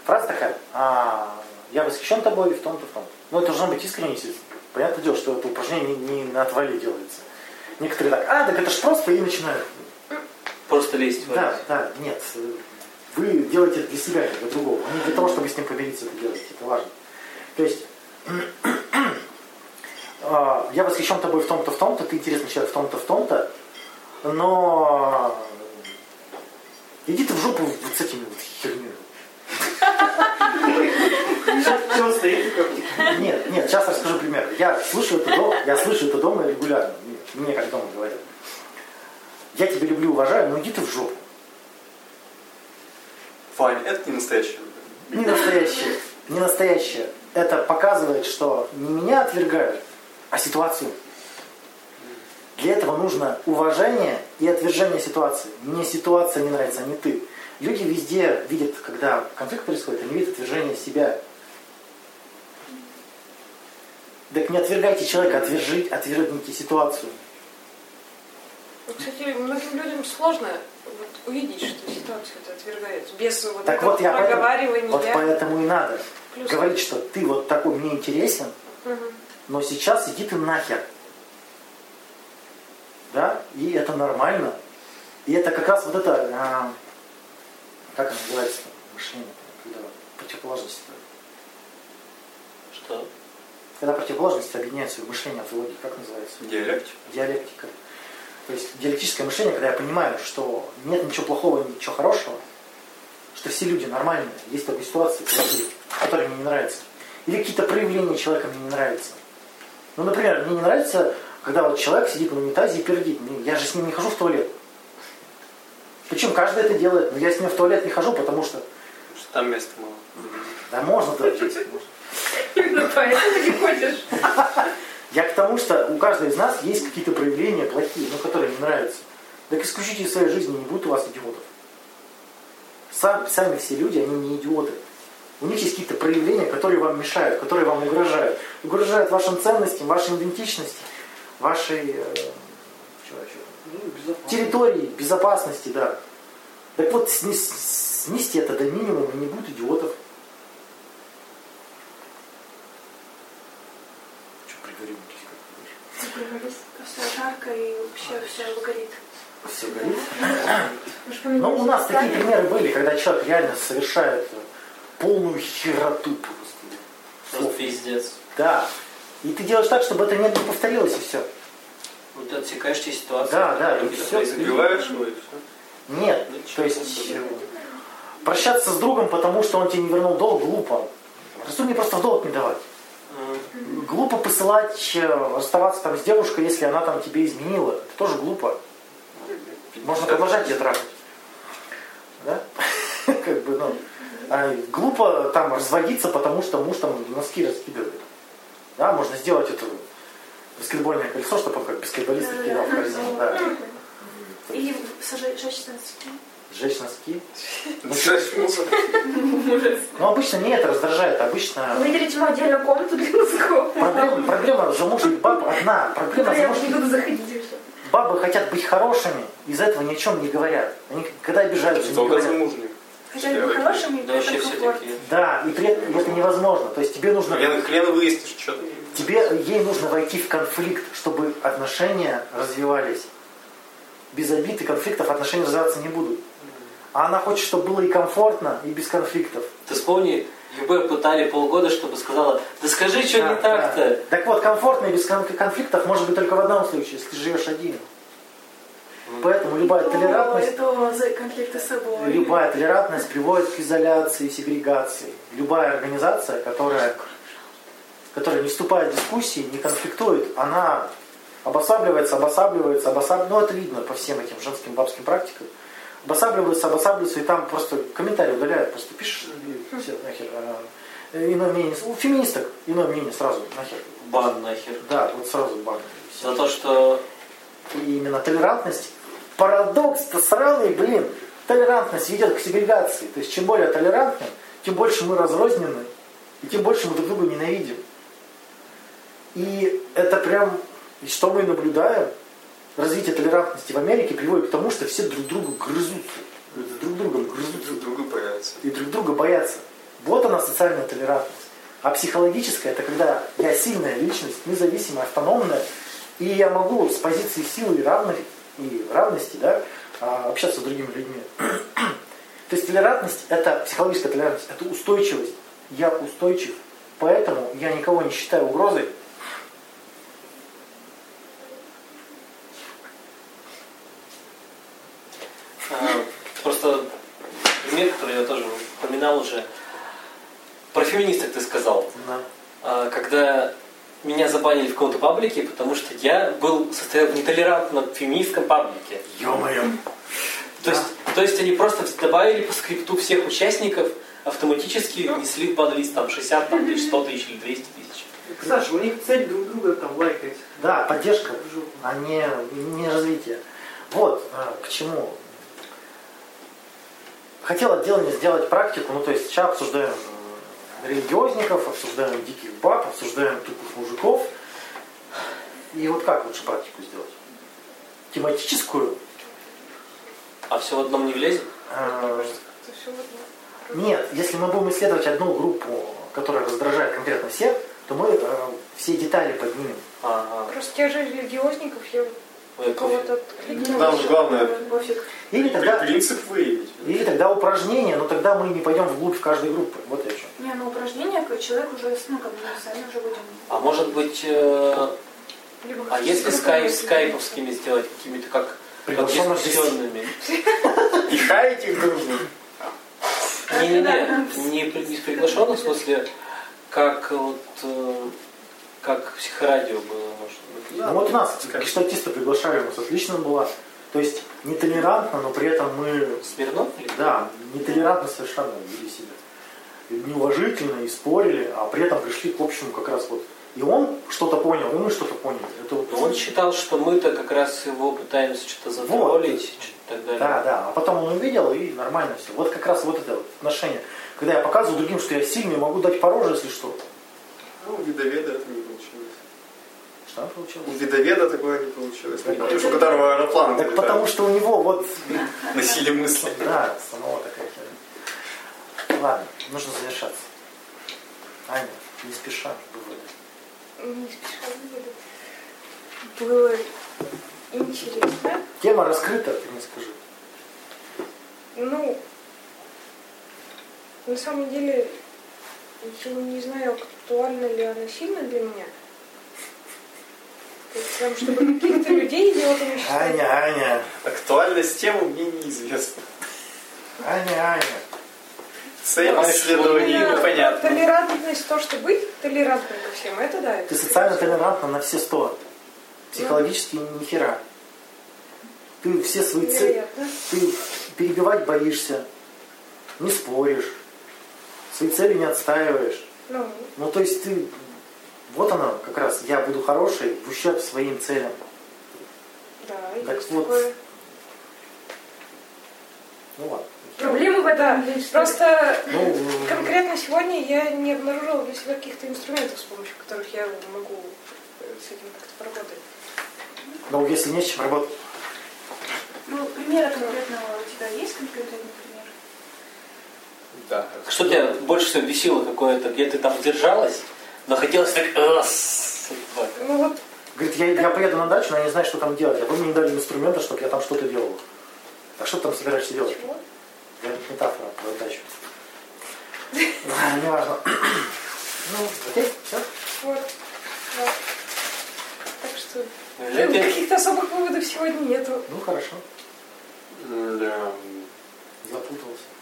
Фраза такая. «А, я восхищен тобой в том-то, в том-то. Ну, это должно быть искренне, естественно. Понятное дело, что это упражнение не, не на отвале делается. Некоторые так, а, так это ж просто, и начинают. Просто лезть в Да, да, нет. Вы делаете это для себя, не для другого. Не для того, чтобы с ним помириться это делаете. Это важно. То есть, *clears throat* а, я восхищен тобой в том-то, в том-то, ты интересный человек в том-то, в том-то, но иди ты в жопу вот с этими вот херней. Стоит? Нет, нет, сейчас расскажу пример. Я слышу это дома, я слышу это дома регулярно. Мне как дома говорят. Я тебя люблю, уважаю, но иди ты в жопу. Вань, это не настоящий Не настоящее. Не настоящее. Это показывает, что не меня отвергают, а ситуацию. Для этого нужно уважение и отвержение ситуации. Мне ситуация не нравится, а не ты. Люди везде видят, когда конфликт происходит, они видят отвержение себя. Так не отвергайте человека, отвержите, отвергните ситуацию. Кстати, многим людям сложно вот увидеть, что ситуация это отвергается. Без вот Так этого вот я поэтому, вот поэтому и надо Плюс- говорить, что ты вот такой мне интересен, Мгм. но сейчас иди ты нахер. Да? И это нормально. И это как раз вот это, а, как оно называется, мышление, когда противоположности. Что? Когда противоположности объединяются в мышлении, в логике, как называется? Диалектик. Диалектика. То есть диалектическое мышление, когда я понимаю, что нет ничего плохого, ничего хорошего, что все люди нормальные, есть только ситуации плохие, которые мне не нравятся. Или какие-то проявления человека мне не нравятся. Ну, например, мне не нравится, когда вот человек сидит на унитазе и пердит. Я же с ним не хожу в туалет. Причем каждый это делает, но я с ним в туалет не хожу, потому что Что там места мало. да можно здесь. можно. *laughs* Именно поэтому ты не ходишь. Я к тому, что у каждого из нас есть какие-то проявления плохие, но которые не нравятся. Так исключите из своей жизни, не будет у вас идиотов. Сам- сами все люди, они не идиоты. У них есть какие-то проявления, которые вам мешают, которые вам угрожают. Угрожают вашим ценностям, вашей идентичности, вашей э, Ну, безопасно. территории, безопасности, да. Так вот, снес- снизьте это до минимума, и не будет идиотов. Что пригорим? Просто жарко и вообще все горит. Все горит. Ну, у нас такие примеры были, когда человек реально совершает полную хероту просто. Просто пиздец. Да. И ты делаешь так, чтобы это не повторилось, и все. Вот ты отсекаешь те ситуации. Да, да, и происходят. Забиваешь его и все. Нет. Ну, То есть э, прощаться с другом, потому что он тебе не вернул долг, глупо. Мне просто в долг не давать. Глупо посылать, э, расставаться там с девушкой, если она там тебе изменила. Это тоже глупо. Можно продолжать ее трахать. Да? *laughs* Как бы, ну. а глупо там разводиться, потому что муж там носки раскидывает. Да, можно сделать это баскетбольное колесо, чтобы он как баскетболист кидал в корзину. Да. Или сожечь носки. Сжечь носки. Но обычно не это раздражает, обычно Выделить ему отдельную комнату для носков. проблема, проблема замужних баб одна. Проблема Я замужних не буду заходить. Бабы хотят быть хорошими, из-за этого ни о чем не говорят. Они когда обижаются, не говорят. замужних. Хотя бы хорошими, Да вообще все такие. Да, и при этом это невозможно. То есть тебе нужно, Хрен, хрен выяснишь, что ты. Тебе, ей нужно войти в конфликт, чтобы отношения развивались. Без обид и конфликтов отношения развиваться не будут. А она хочет, чтобы было и комфортно, и без конфликтов. Ты вспомни, ЮБ пытали полгода, чтобы сказала, да скажи, что Да, не так-то. да. Так вот, комфортно и без кон- конфликтов может быть только в одном случае, если ты живешь один. Поэтому любая толерантность Это за конфликты с собой. Любая толерантность приводит к изоляции, сегрегации. Любая организация, которая, которая не вступает в дискуссии, не конфликтует, она обосабливается, обосабливается, обосабливается. Ну, это видно по всем этим женским бабским практикам. Обосабливается, обосабливается, и там просто комментарии удаляют. Просто пишешь, и все, нахер. а, Иное мнение. У феминисток иное мнение сразу, нахер. Бан нахер. Да, вот сразу бан. За то, что И именно толерантность, парадокс-то сраный, блин, толерантность ведет к сегрегации. То есть чем более толерантным, тем больше мы разрознены, и тем больше мы друг друга ненавидим. И это прям, и что мы наблюдаем, развитие толерантности в Америке приводит к тому, что все друг друга грызутся, друг другом грызутся Друг другу появится. и друг друга боятся. Вот она социальная толерантность. А психологическая это когда я сильная личность, независимая, автономная, и я могу с позиции силы и, равных, и равности да, а, общаться с другими людьми. *clears throat* То есть толерантность это психологическая толерантность, это устойчивость. Я устойчив, поэтому я никого не считаю угрозой. А, Просто пример, который я тоже упоминал уже. Про феминисток ты сказал. Да. А, Когда меня забанили в каком-то паблике, потому что я был состоял в нетолерантном феминистском паблике. Ё-моё. То есть, то есть они просто добавили по скрипту всех участников, автоматически несли в бан-лист там 60 там, тысяч, 100 тысяч или 200 тысяч. Саша, у них цель друг друга там лайкать. Да, поддержка, а не, не развитие. Вот а, к чему. Хотел отдельно сделать практику, ну то есть сейчас обсуждаем м, религиозников, обсуждаем диких баб, обсуждаем тупых мужиков. И вот как лучше практику сделать? Тематическую? А все в одном не влезет? Э, Нет, если мы будем исследовать одну группу, которая раздражает конкретно всех, то мы э, все детали поднимем. А, Просто тех же религиозников я а. Откликнула. Там же главное Пофиг. Или тогда, принцип выявить. или тогда упражнения, но тогда мы не пойдем вглубь каждой группы. Вот я о чем. Не, ну упражнение человек уже, ну, как бы мы сами уже будем. а может быть, э, Либо а если с скайп, скайповскими сделать какими-то как, дискуссионными? *laughs* И хаять их дружно. Не-не-не, не при- не с приглашенных, в смысле, как вот э, как психорадио было, может быть. Ну вот нас, гештальтисты приглашали, у нас отлично была. То есть нетолерантно, но при этом мы, Смирнов? или да, нетолерантно совершенно вели себя. Неуважительно и спорили, а при этом пришли к общему как раз вот. И он что-то понял, и мы что-то поняли. Это вот Он считал, что мы-то как раз его пытаемся что-то затроллить, что-то так далее. Да, да. А потом он увидел, и нормально все. Вот как раз вот это вот отношение. Когда я показываю другим, что я сильный, могу дать по роже, если что. Ну, у видоведа это не получилось. Что получилось? У видоведа такое не получилось. Ну, потому что у которого аэроплан Так потому что у него вот, носили мысли. да, самого такая херня. Ладно, нужно завершаться. Аня, не спеша, выводы. Не спеша выводы. Было интересно. Тема раскрыта, ты мне скажи. Ну, на самом деле, я не знаю, актуальна ли она сильно для меня. Прям, чтобы каких-то людей идиотами считать. Аня, Аня, Актуальность темы мне неизвестна. Аня, Аня. Цель Именно непонятна. Толерантность, то, что быть толерантным ко всем, это да. это Ты социально толерантна на все сто. Психологически ни хера. Ты все свои цели... Ты перебивать боишься, не споришь, свои цели не отстаиваешь. Ну, Ну, то есть ты... Вот оно, как раз, я буду хороший в ущерб своим целям. да, Так есть вот. такое. Ну ладно. Проблемы в этом. Просто Ну, м, конкретно сегодня я не обнаружила для себя каких-то инструментов, с помощью которых я могу э, с этим как-то поработать. ну, если не с чем работать. Ну, примеры конкретного у тебя есть конкретный пример? Да. Что тебя больше всего бесило какое-то, где ты там держалась, но хотелось так. Ну вот, Говорит, я, я поеду на дачу, но я не знаю, что там делать. А вы мне не дали инструмента, чтобы я там что-то делал. А что ты там собираешься делать? чего? Я метафора про дачу. Ладно, *laughs* Неважно. Ну, окей, все. Вот. Так что ну, каких-то особых выводов сегодня нету. Ну, хорошо. Да. Запутался.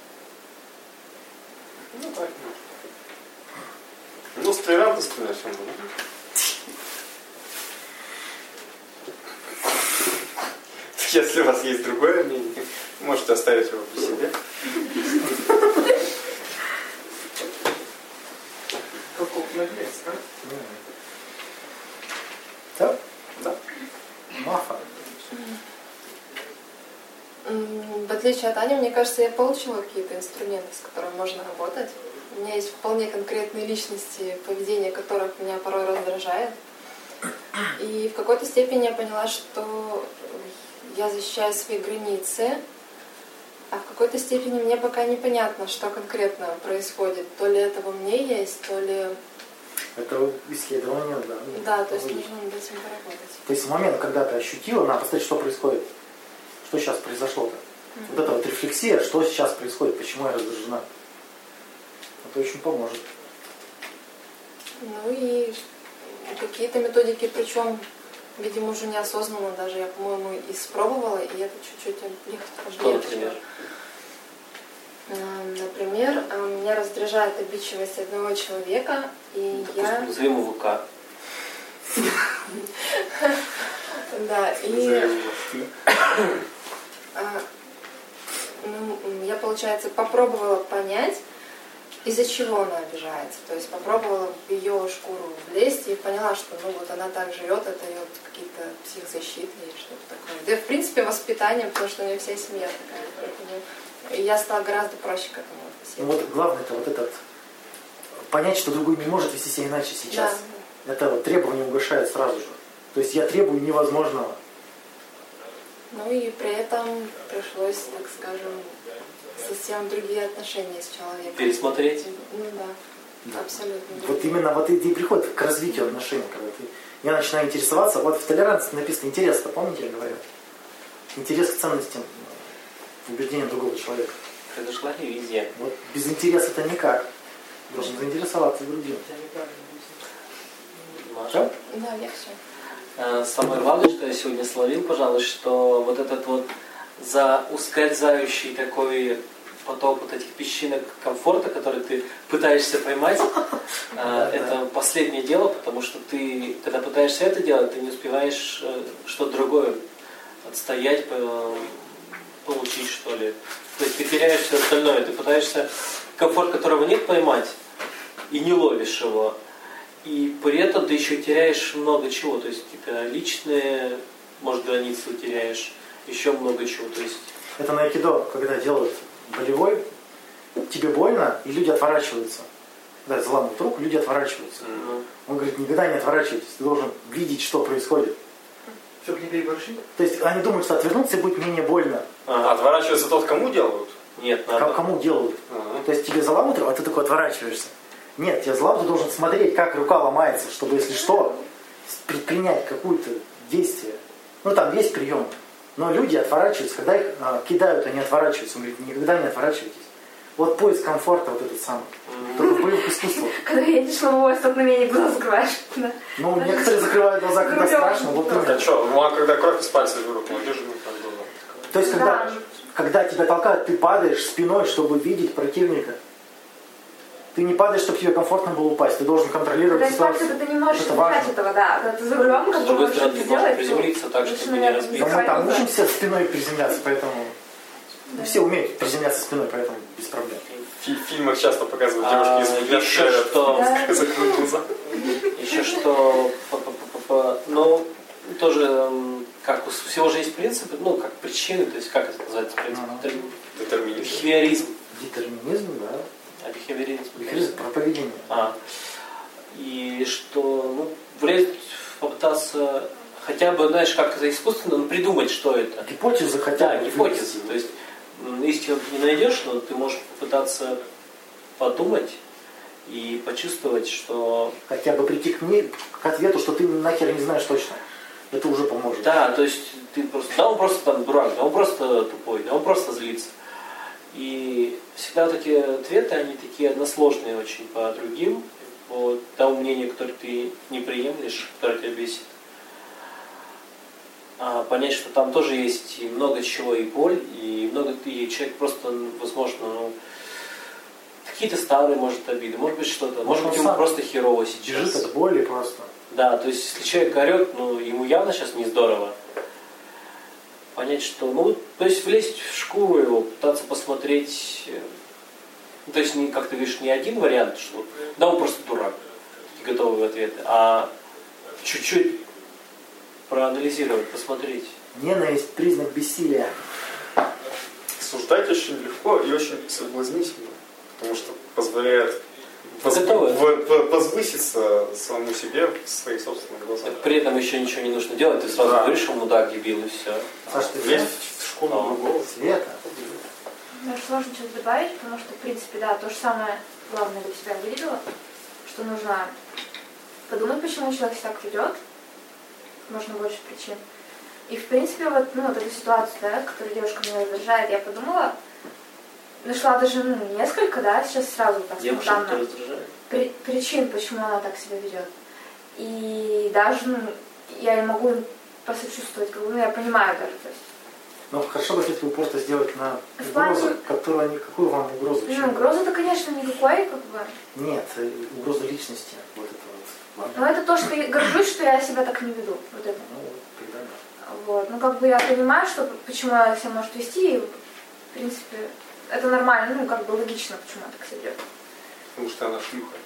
Ну, так. Ну, с толерантностью начнем. да? Если у вас есть другое мнение, можете оставить его при себе. Каков наглец, а? Все? Да. Мафа. В отличие от Ани, мне кажется, я получила какие-то инструменты, с которыми можно работать. У меня есть вполне конкретные личности, поведение которых меня порой раздражает. И в какой-то степени я поняла, что я защищаю свои границы, а в какой-то степени мне пока непонятно, что конкретно происходит. То ли это во мне есть, то ли... Это исследование, да. Да, то есть нужно над этим поработать. То есть в момент, когда ты ощутила, надо посмотреть, что происходит. Что сейчас произошло-то. Вот это вот рефлексия, что сейчас происходит, почему я раздражена. Это очень поможет. Ну и какие-то методики, причем, видимо, уже неосознанно даже, я, по-моему, испробовала, и это чуть-чуть облегчило. Что, например? Например, э, меня раздражает обидчивость одного человека, и я... Допустим, назовем его К. *laughs* Да, и Назовем его ты. а, ну, м, я, получается, попробовала понять, из-за чего она обижается. То есть попробовала в ее шкуру влезть и поняла, что ну вот она так живет, это ее какие-то психзащиты или что-то такое. Да в принципе воспитание, потому что у нее вся семья такая. Поэтому я стала гораздо проще к этому Ну относиться. вот главное это вот этот понять, что другой не может вести себя иначе сейчас. Это вот требование угошает сразу же. То есть я требую невозможного. Ну и при этом пришлось, так скажем, совсем другие отношения с человеком. Пересмотреть. Ну да, абсолютно. Вот именно вот это и приходит к развитию отношений, когда ты, я начинаю интересоваться. Вот в толерантности написано интерес, -то, помните, я говорю? Интерес к ценностям, к убеждениям другого человека. Произошла ревизия. Вот без интереса это никак. Должен заинтересоваться другим. Маша? Да, я все. Самое главное, что я сегодня словил, пожалуй, что вот этот вот за ускользающий такой поток вот этих песчинок комфорта, который ты пытаешься поймать, *laughs* э, это последнее дело, потому что ты, когда пытаешься это делать, ты не успеваешь э, что-то другое отстоять, по- получить, что ли. То есть ты теряешь все остальное, ты пытаешься комфорт, которого нет, поймать, и не ловишь его. И при этом ты еще теряешь много чего, то есть какие-то личные, может, границы теряешь, еще много чего. То есть Это на айкидо, когда делают болевой, тебе больно, и люди отворачиваются. Да, заламывают руку, люди отворачиваются. ну, Он говорит, никогда не отворачивайтесь, ты должен видеть, что происходит. Чтобы не переборщить? То есть они думают, что отвернуться будет менее больно. а, Отворачивается тот, кому делают? нет, надо. Кому делают? Ага. То есть тебе заламывают, руку, а ты такой отворачиваешься. Нет, тебе заламывают, ты должен смотреть, как рука ломается, чтобы, если что, предпринять какое-то действие. Ну, там есть прием. Но люди отворачиваются, когда их а, кидают, они отворачиваются. Он говорит, никогда не отворачивайтесь. Вот поиск комфорта вот этот самый. Только в боевых искусствах. *laughs* Когда едешь на лобовое столкновение, глаза закрываешь. Ну, некоторые закрывают глаза, когда страшно. Вот А именно. что, ну а когда кровь из ну, как бы, То есть, когда, Да. когда тебя толкают, ты падаешь спиной, чтобы видеть противника. Ты не падаешь, чтобы тебе комфортно было упасть. Ты должен контролировать Когда исправить ситуацию. это, ты не можешь Это важно. этого, да. Когда ты за рулем, как С бы другой можешь стороны, это ты можешь сделать, приземлиться так, чтобы не наверное, разбить. Да мы там учимся спиной приземляться, поэтому все умеют приземляться спиной, поэтому без проблем. в фи- фильмах часто показывают А, девушки из еще что? Да. *laughs* Еще что, ну, тоже, как у всего же есть принципы, ну, как причины, то есть, как это называется, принцип? Детерминизм. Бихевиоризм. Детерминизм, да. А бихевиоризм? Бихевиоризм про поведение. А. И что, ну, влезть, попытаться хотя бы, знаешь, как это искусственно, ну, придумать, что это. Гипотезы хотя Да, бы. гипотезы. вывести. То есть истину ты не найдешь, но ты можешь попытаться подумать и почувствовать, что Хотя бы прийти к, ней, к ответу, что ты нахер не знаешь точно. Это уже поможет. да, то есть ты просто, да он просто там дурак, да он просто тупой, да он просто злится. И всегда вот эти ответы, они такие односложные очень по другим, по тому мнению, которое ты не приемлешь, которое тебя бесит. А понять, что там тоже есть и много чего, и боль, и много, и человек просто, ну, возможно, ну, какие-то старые, может, обиды, может быть, что-то, может он быть, ему просто херово сейчас. Бежит от боли просто. Да, то есть если человек орет, ну ему явно сейчас не здорово. Понять, что, ну, то есть влезть в шкуру его, пытаться посмотреть, э, то есть не, как ты говоришь, не один вариант, что да, он просто дурак, и готовые ответы, а чуть-чуть проанализировать, посмотреть. Ненависть – признак бессилия. Осуждать очень легко и очень соблазнительно, потому что позволяет воз- в- возвыситься самому себе в своих собственных глазах. При этом еще ничего не нужно делать, ты сразу Да. говоришь, мудак, дебил и все. Саш, ты знаешь? в шкуру А. другого. Света. Мне сложно что-то добавить, потому что, в принципе, да, то же самое главное для себя выделила, что нужно подумать, почему человек себя так ведет, можно больше причин. И, в принципе, вот, ну, вот эту ситуацию, да, которую девушка меня раздражает, я подумала, нашла даже, ну, несколько, да, сейчас сразу так спонтанно, это при- причин, почему она так себя ведет. И даже, ну, я не могу им посочувствовать, как бы, ну, я понимаю даже, то есть, Ну, хорошо бы если упорто сделать на В плане- угрозу, которая никакую вам угрозу ну, не угрозы-то, конечно, никакой, как бы, Нет, э, угроза личности. Вот это вот. Но это то, что я горжусь, что я себя так не веду. Вот это. Ну, вот, тогда да. Вот. Ну, как бы я понимаю, что почему она себя может вести, и, в принципе, это нормально, ну, как бы логично, почему она так себя ведет. Потому что она шлюха.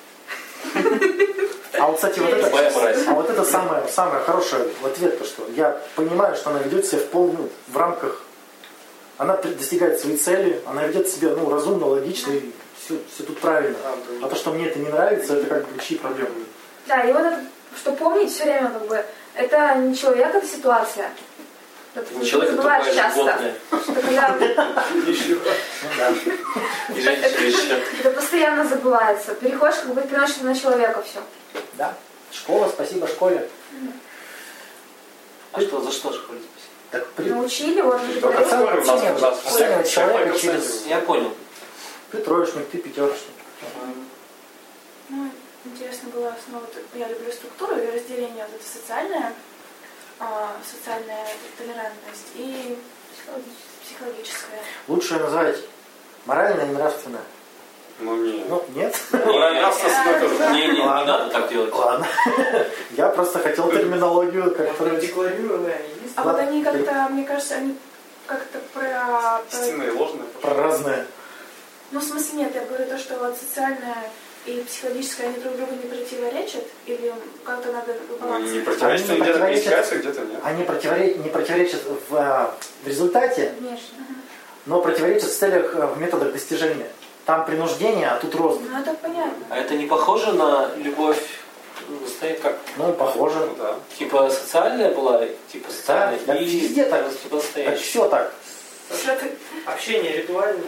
А вот, кстати, вот это, а вот это самое, самое хорошее в ответ, то, что я понимаю, что она ведет себя в полную, в рамках, она достигает своей цели, она ведет себя ну, разумно, логично, и все, все тут правильно. А то, что мне это не нравится, это как бы чьи проблемы. Да, и вот это, что помнить все время, как бы, это не человек, это ситуация. Это Ну, человек это забываешь тупое часто. животное. *laughs* *laughs* Ну. И женщина еще. это постоянно забывается. Переходишь, как бы переносишь на человека все. да. Школа, спасибо школе. А что, за что школе спасибо? Так, при... Научили, Оценивать- всех- человека через-. Я понял. ты троечник, ты пятерочник. Ну, интересно было основа, я люблю структуру и разделение вот это социальное, социальная толерантность и психологическая. Лучше назвать моральное и нравственное. Ну не. Ну, нет. Моральный нравственность это тоже. Не, не, не Ладно. надо так делать. Ладно. *laughs* Я просто хотел терминологию. Декларируемая есть. А вот они как-то, мне кажется, они как-то про... про- Истинное и ложное. Про разное. Ну, в смысле, нет, я говорю то, что вот социальное и психологическое, они друг другу не противоречат, или как-то надо они не балансировать? противоречат, Они где-то противоречат. где-то нет. Они противоречат, не противоречат в, а, в результате, Внешне. но противоречат в целях, а, в методах достижения. Там принуждение, а тут рост. Ну, это понятно. А это не похоже на любовь, ну, стоит как, Ну, похоже. Ну да. типа социальная была, типа социальная, Да, и везде так. типа Так все так. Ты... Общение ритуальное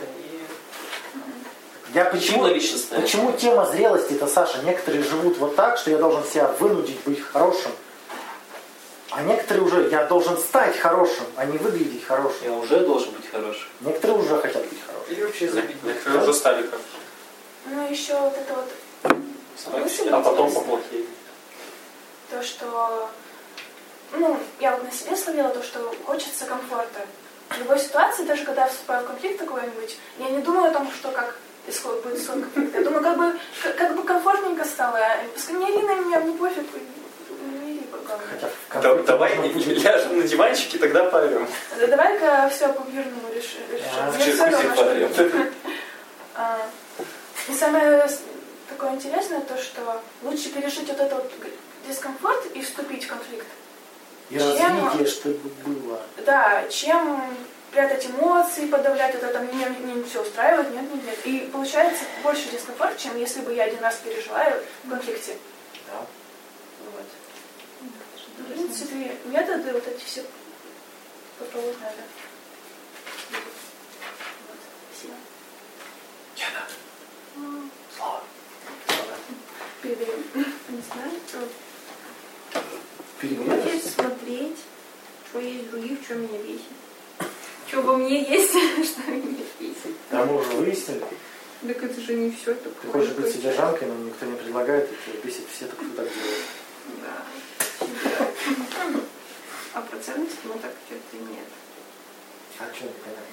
Я почему, личностная. почему тема зрелости это, Саша, некоторые живут вот так, что я должен себя вынудить быть хорошим. А некоторые уже, я должен стать хорошим, а не выглядеть хорошим. Я уже должен быть хорошим. Некоторые уже хотят быть хорошими. или вообще забить. Некоторые уже стали как Ну, еще вот это вот мысль а потом поплохее. то, что, ну, я вот на себе словила то, что хочется комфорта. В любой ситуации, даже когда я вступаю в конфликт какой-нибудь, я не думаю о том, что как исход будет исход конфликта. Я думаю, как бы, как, как бы комфортненько стало. Пускай не ори на меня, мне пофиг. не. Хотя в Да- Давай ляжем на диванчике, тогда поем. Да давай-ка все по-мирному решим. А, а что ли? А, И самое такое интересное то, что лучше пережить вот этот вот дискомфорт и вступить в конфликт. И Чем? развитие, чтобы было. Да, чем прятать эмоции, подавлять это там, мне, мне все устраивает, нет, нет, нет. И получается больше дискомфорт, чем если бы я один раз пережила в конфликте. Да. Вот. В принципе, методы вот эти все попробовать надо. Вот. Спасибо. Передаем. Не знаю, будет смотреть, что есть в других, что меня бесит. Что во мне есть, *laughs* что меня бесит. Да мы уже выяснили. Так это же не все. Ты хочешь быть содержанкой, но никто не предлагает, и тебя бесит все, кто так делает. Да. А про ценности, ну так что-то нет. А что непонятно?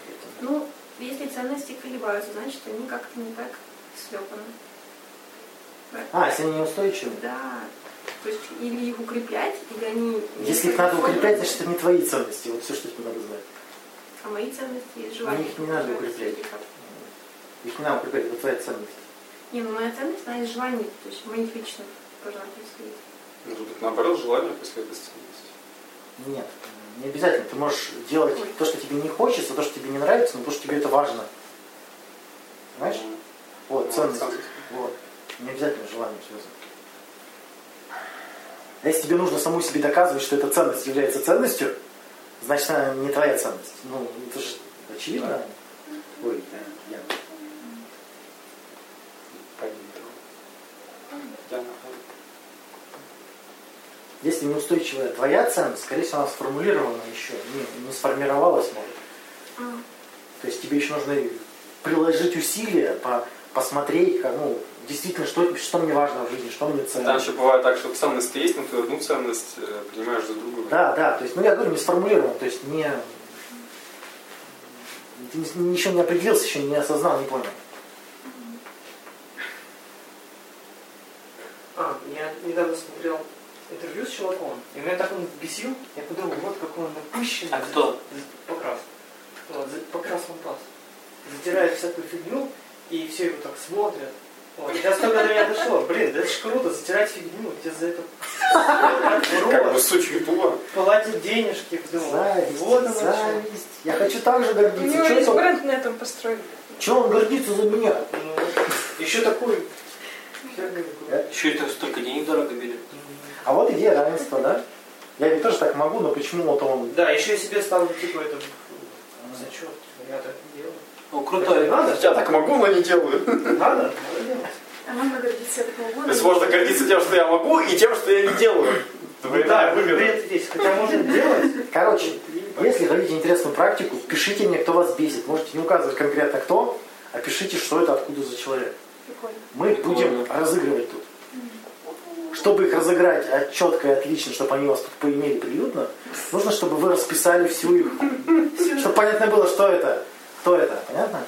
Ну, если ценности колебаются, значит, они как-то не так слепаны. А, если они неустойчивы? Да. То есть или их укреплять, или они... Если их надо укреплять, значит это не твои ценности. Вот все, что тебе надо знать. А мои ценности есть Но желание. их не надо укреплять. Их не надо укреплять, это твоя ценность. Не, ну моя ценность, она из желаний, то есть моих личных должна происходить. Может быть, наоборот, желание последовательности. Нет, не обязательно. Ты можешь делать то, что тебе не хочется, то, что тебе не нравится, но то, что тебе это важно. Понимаешь? Вот, Ну, ценность. ценность. Вот. Не обязательно с желанием связано. А если тебе нужно саму себе доказывать, что эта ценность является ценностью, значит, она не твоя ценность. Ну, это же очевидно. Ой, я, Если неустойчивая твоя ценность, скорее всего, она сформулирована еще, не, не сформировалась, может. То есть тебе еще нужно приложить усилия, по, посмотреть, ну, действительно, что, что мне важно в жизни, что мне ценно. Там еще бывает так, что ценность есть, но ты одну ценность э, принимаешь за другую. Да, да, то есть, ну я говорю, не сформулирован, то есть не... Ты ни- ничего не определился, еще не осознал, не понял. А, я недавно смотрел интервью с чуваком, и меня так он бесил, я подумал, вот какой он напыщенный. А кто? Покрас. Вот, Покрас Лампас. Затирает всякую фигню, и все его так смотрят. Вот, сейчас только до меня дошло. Блин, да это ж круто, затирать фигню, тебе за это *laughs* Как бы суть ютуба. платят денежки. Думаю, Зависть, вот что. зависть. Я хочу так же У гордиться. него есть Чего бренд на этом построен. он гордится за меня? Еще такой какую-то. Еще это столько денег дорого берет. А вот идея равенства, да? Я ведь тоже так могу, но почему вот он... Да, еще я себе ставлю типа это зачет. Я так не делаю. Ну, крутой. Надо? Я так могу, но не делаю. Надо? Надо делать. А можно гордиться такого То есть можно гордиться тем, что я могу, и тем, что я не делаю. Да, бред здесь. Хотя можно делать. Короче, если хотите интересную практику, пишите мне, кто вас бесит. Можете не указывать конкретно кто, а пишите, что это, откуда за человек. Прикольно. Мы будем разыгрывать тут. Чтобы их разыграть а, четко и отлично, чтобы они вас тут поимели приютно, нужно, чтобы вы расписали всю их, чтобы понятно было, что это, кто это, понятно?